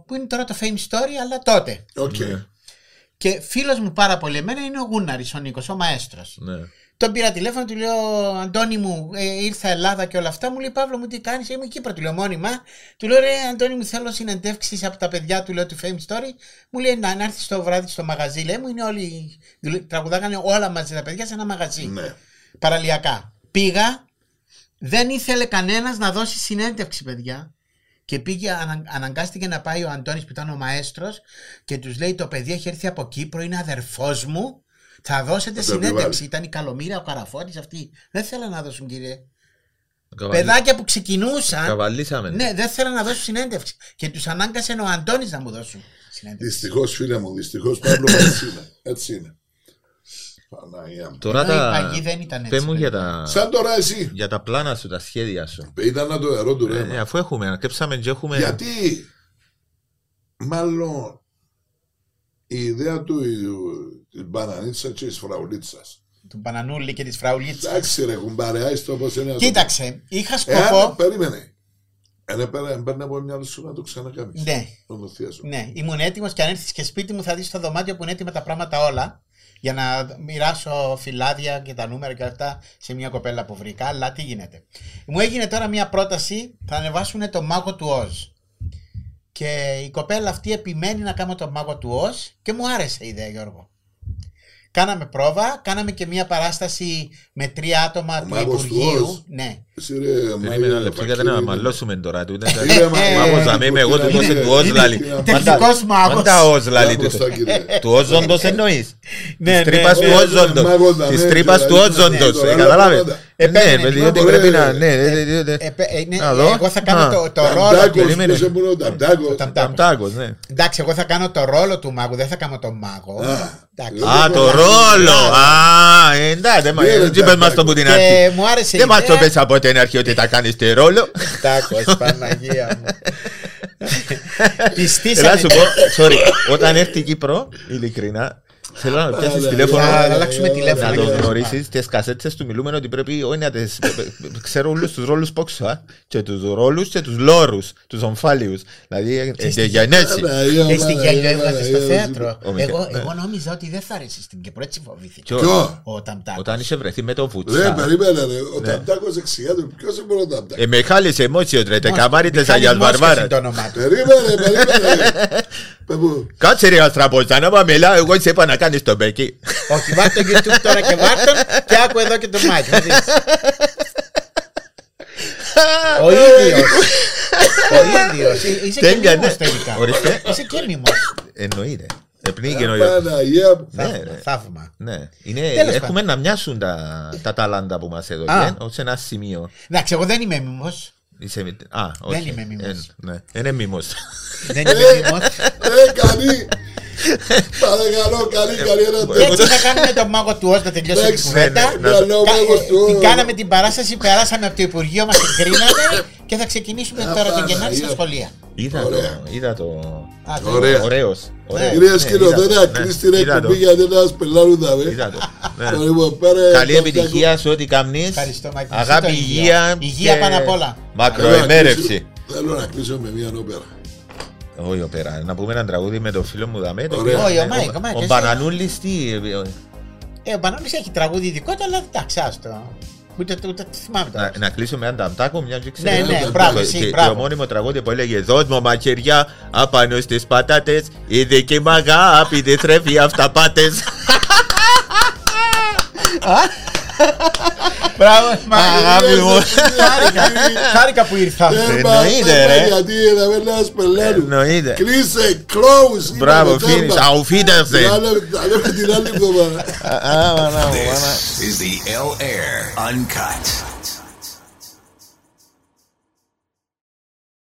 που είναι τώρα το Fame Story, αλλά τότε. Οκ. Ναι. Και φίλος μου πάρα πολύ εμένα είναι ο Γούναρης, ο Νίκος, ο μαέστρος. Ναι. Τον πήρα τηλέφωνο, του λέω Αντώνη μου, ε, ήρθα Ελλάδα και όλα αυτά. Μου λέει Παύλο μου, τι κάνεις, είμαι Κύπρο, του λέω μόνιμα. Του λέω Ρε Αντώνη μου, θέλω συνεντεύξεις από τα παιδιά του, λέω του Fame Story. Μου λέει να, να έρθεις το βράδυ στο μαγαζί, λέει μου, είναι όλοι. δουλε- Τραγουδάγανε όλα μαζί τα παιδιά σε ένα μαγαζί. Ναι. Παραλιακά. Πήγα, δεν ήθελε κανένας να δώσει συνέντευξη, παιδιά. Και πήγε, ανα, αναγκάστηκε να πάει ο Αντώνης που ήταν ο μαέστρος και τους λέει το παιδί έχει έρθει από Κύπρο, είναι αδερφός μου, θα δώσετε Θα το συνέντευξη. επιβάλλει. Ήταν η Καλομήρα, ο Καραφώτης αυτοί. Δεν θέλανε να δώσουν κύριε. Καβαλή- Παιδάκια που ξεκινούσαν, Καβαλήσαμε. ναι, δεν θέλανε να δώσουν συνέντευξη. Και τους ανάγκασε ο Αντώνης να μου δώσουν συνέντευξη. Δυστυχώς φίλε μου, δυστυχώς Παύλο έτσι είναι. Έτσι είναι. Παναγία μου. Τώρα Ενώ η τα... παγή δεν ήταν έτσι, Πες μου για παιδιά. τα... Σαν τώρα εσύ. για τα πλάνα σου, τα σχέδια σου. Ήταν να το ερώ του Ε, ρέμα. αφού έχουμε, ανακέψαμε και έχουμε... Γιατί; Μάλλον η ιδέα του τη μπανανίτσα και της φραουλίτσας. Του Πανανούλη και της Φραουλίτσας. Εντάξει, ρε κουμπάρε, άιστο όπως είναι. να το Κοίταξε, είχα Εάν σκοπό. περίμενε. Εν έπαιρνε έπαιρνε από μια σου να το ξανακάνεις. Ναι. Να το θεία σου. Ναι, ήμουν έτοιμος και αν έρθεις και σπίτι μου θα δεις στο δωμάτιο που είναι έτοιμα τα πράγματα όλα. Για να μοιράσω φυλάδια και τα νούμερα και όλα αυτά σε μια κοπέλα που βρήκα. Αλλά τι γίνεται. Μου έγινε τώρα μια πρόταση, θα ανεβάσουν το μάγο του Οζ. Και η κοπέλα αυτή επιμένει να κάνω το μάγο του Οζ και μου άρεσε η ιδέα, Γιώργο. Κάναμε πρόβα, κάναμε και μια παράσταση με τρία άτομα Ο του μάγος του Υπουργείου. Οζ. Ναι. Εσύ ρε, Περίμενε Μαρία, ένα λεπτό γιατί να Βακύρη, μαλώσουμε τώρα. τούτε. Κύριε Μαρία, Μάγος να μην είμαι εγώ του είναι- δώσε του Οζ είναι- λαλή. είναι- Τεχνικός μάγος. Πάντα Οζ λαλή Πάμε τούτος. στα, κύριε. Του Οζόντος εννοείς; Ναι, Της ναι. τρύπας του Ε, Οζόντος. μάγος να Της ναι, τρύπας και του να- Οζόντος. ναι, Ε, ναι, Καταλάβες; ναι, Ε, Ναι, Επέμενε, διότι λοιπόν, πρέπει ε, να... Ναι, ναι, ναι, ναι. Ε, πε- είναι- Να δω. εγώ θα κάνω Α. το, το ρόλο. Ταμτάκος, περίμενε. ποιος είναι ο Ταμτάκος. Το Ταμτάκος. Ταμτάκος, ναι. Εντάξει, εγώ θα κάνω το ρόλο του μάγου, δεν θα κάνω τον μάγο. Α. Εντάξει. Α, το ρόλο. Α, ε, εντάξει, μα, Ναι, ρε, έτσι πες μας το Ταμτάκο. που την Και αρχή. μου άρεσε η Δεν μας το ιδέα. πες από την αρχή ότι θα κάνεις το ρόλο. Τάκος, Παναγία μου. Έλα Πιστήσανε. σου πω, sorry, όταν έρθει η Κύπρο, ειλικρινά, θέλω να πιάσεις Άρα, τηλέφωνο Θα άρα, αλλάξουμε άρα, τηλέφωνο. να το και- γνωρίσεις, τις κασέτες του μιλούμε ότι πρέπει όχι να τις... Ξέρω όλους τους ρόλους που ξέρω, και τους ρόλους και τους λόρους, τους ομφάλιους. Δηλαδή, ε, στη- για ενέση. Παναγία, Και στην Παναγία, γέλιο έβγαζε στο Παναγία, θέατρο. Ο Μιχα- Εγώ, ναι. εγώ νόμιζα ότι δεν θα αρέσει στην Κύπρο, έτσι φοβήθηκα. Ποιο; Ποιο; Ο Ταμτάκος. Όταν είσαι βρεθεί με τον Ρε, Βουτσά. περίμενε ρε. Ο Ναι. Ταμτάκος εξηγάται. Ποιος είναι ο Ταμτάκος. Ε, Μιχάλης Εμότσιος ρε, τε Μόσχας. καμάριτες Μιχάλης Αγιάς Μόσχας Βαρβάρας. είναι το όνομά του. Περίμενε, περίμενε. Πες μου. Κάτσε ρε Αστραποτσά, να πάμε μιλάω, εγώ σε είπα να κάνεις το μπέκι. Όχι, βάρ' το YouTube τώρα και βάρ' τον και άκου εδώ και το μάτι. θα δεις. Ο ίδιος. Ο ίδιος. Ε, Είσαι και Τέλεια, ναι. μίμος τελικά. Ορίστε. Είσαι και μίμος. Εννοείται. Επνίγει ο Παναγία μου. Ναι, Θαύμα, ρε. Θαύμα. Ναι, είναι, Τέλος έχουμε να μοιάσουν τα, τα ταλάντα που μας Α. έδωκε, ως ένα σημείο. Εντάξει, εγώ δεν είμαι μίμος. Είσαι, μη- α, όχι. είμαι μίμος. Ε, ναι, είναι μίμος. Δεν είμαι μίμος. Ε, καλή. Παρακαλώ, καλή, καλή ένα Και έτσι θα κάνουμε τον μάγο του Ως να τελειώσει την Εντάξει, κουβέντα. ναι, ναι, ναι, ο Κα- μάγος ε, του Την Ως. κάναμε την παράσταση, περάσαμε από το Υπουργείο μας, την κρίναμε και θα ξεκινήσουμε Α, τώρα τον Παναγία. Γενάρη στα σχολεία. Είδα το, Ωραία. είδα το. Α, το- Ωραία. Ωραίος. ωραίος. Κυρίες Ναι, και είδα το, κύριοι, ναι, κλείσει την είδα το, εκπομπή γιατί ένας πελάρου θα με. Είδα το. ναι. Το λοιπόν, πέρα, Καλή Ταμτάκο. επιτυχία σε ό,τι κάνεις. Ευχαριστώ, Μάκη. Αγάπη, Εσύ το ίδιο. υγεία. Υγεία και πάνω απ' όλα. Μακροεμέρευση. Θέλω να κλείσω με μια όπερα. Όχι, οπέρα. Να πούμε ένα τραγούδι με τον φίλο μου Δαμέ. το Ωραία. οποίο- Όχι, ο ε, Μάικ, ο Μάικ, Ο εσύ. Μπανανούλης τι. ε, Ε, ο Πανόλης έχει τραγούδι δικό του, αλλά εντάξει, άστο. Ούτε, ούτε τη θυμάμαι τώρα. Να, να κλείσω με ανταμτάκο, μια και Ναι, ξέρω. ναι, το- μπράβο, το- εσύ, και, μπράβο. το μόνιμο τραγούδι που έλεγε Δώσ' μου μαχαιριά απάνω στις πατάτες Η δική μου αγάπη δεν τρέφει αυταπάτες Μπράβο, μα Αγάπη μου χάρηκα, χάρηκα που ήρθα. Ε, Εννοείται, μα, ρε. Γιατί να μην λες πελέρου. Εννοείται Κλείσε, close. είναι Μπράβο, το τέρμα. finish, auf Wiedersehen Τα λέμε- τα λέμε την άλλη εβδομάδα. Α, α, α, α, α. This is the L Air Uncut.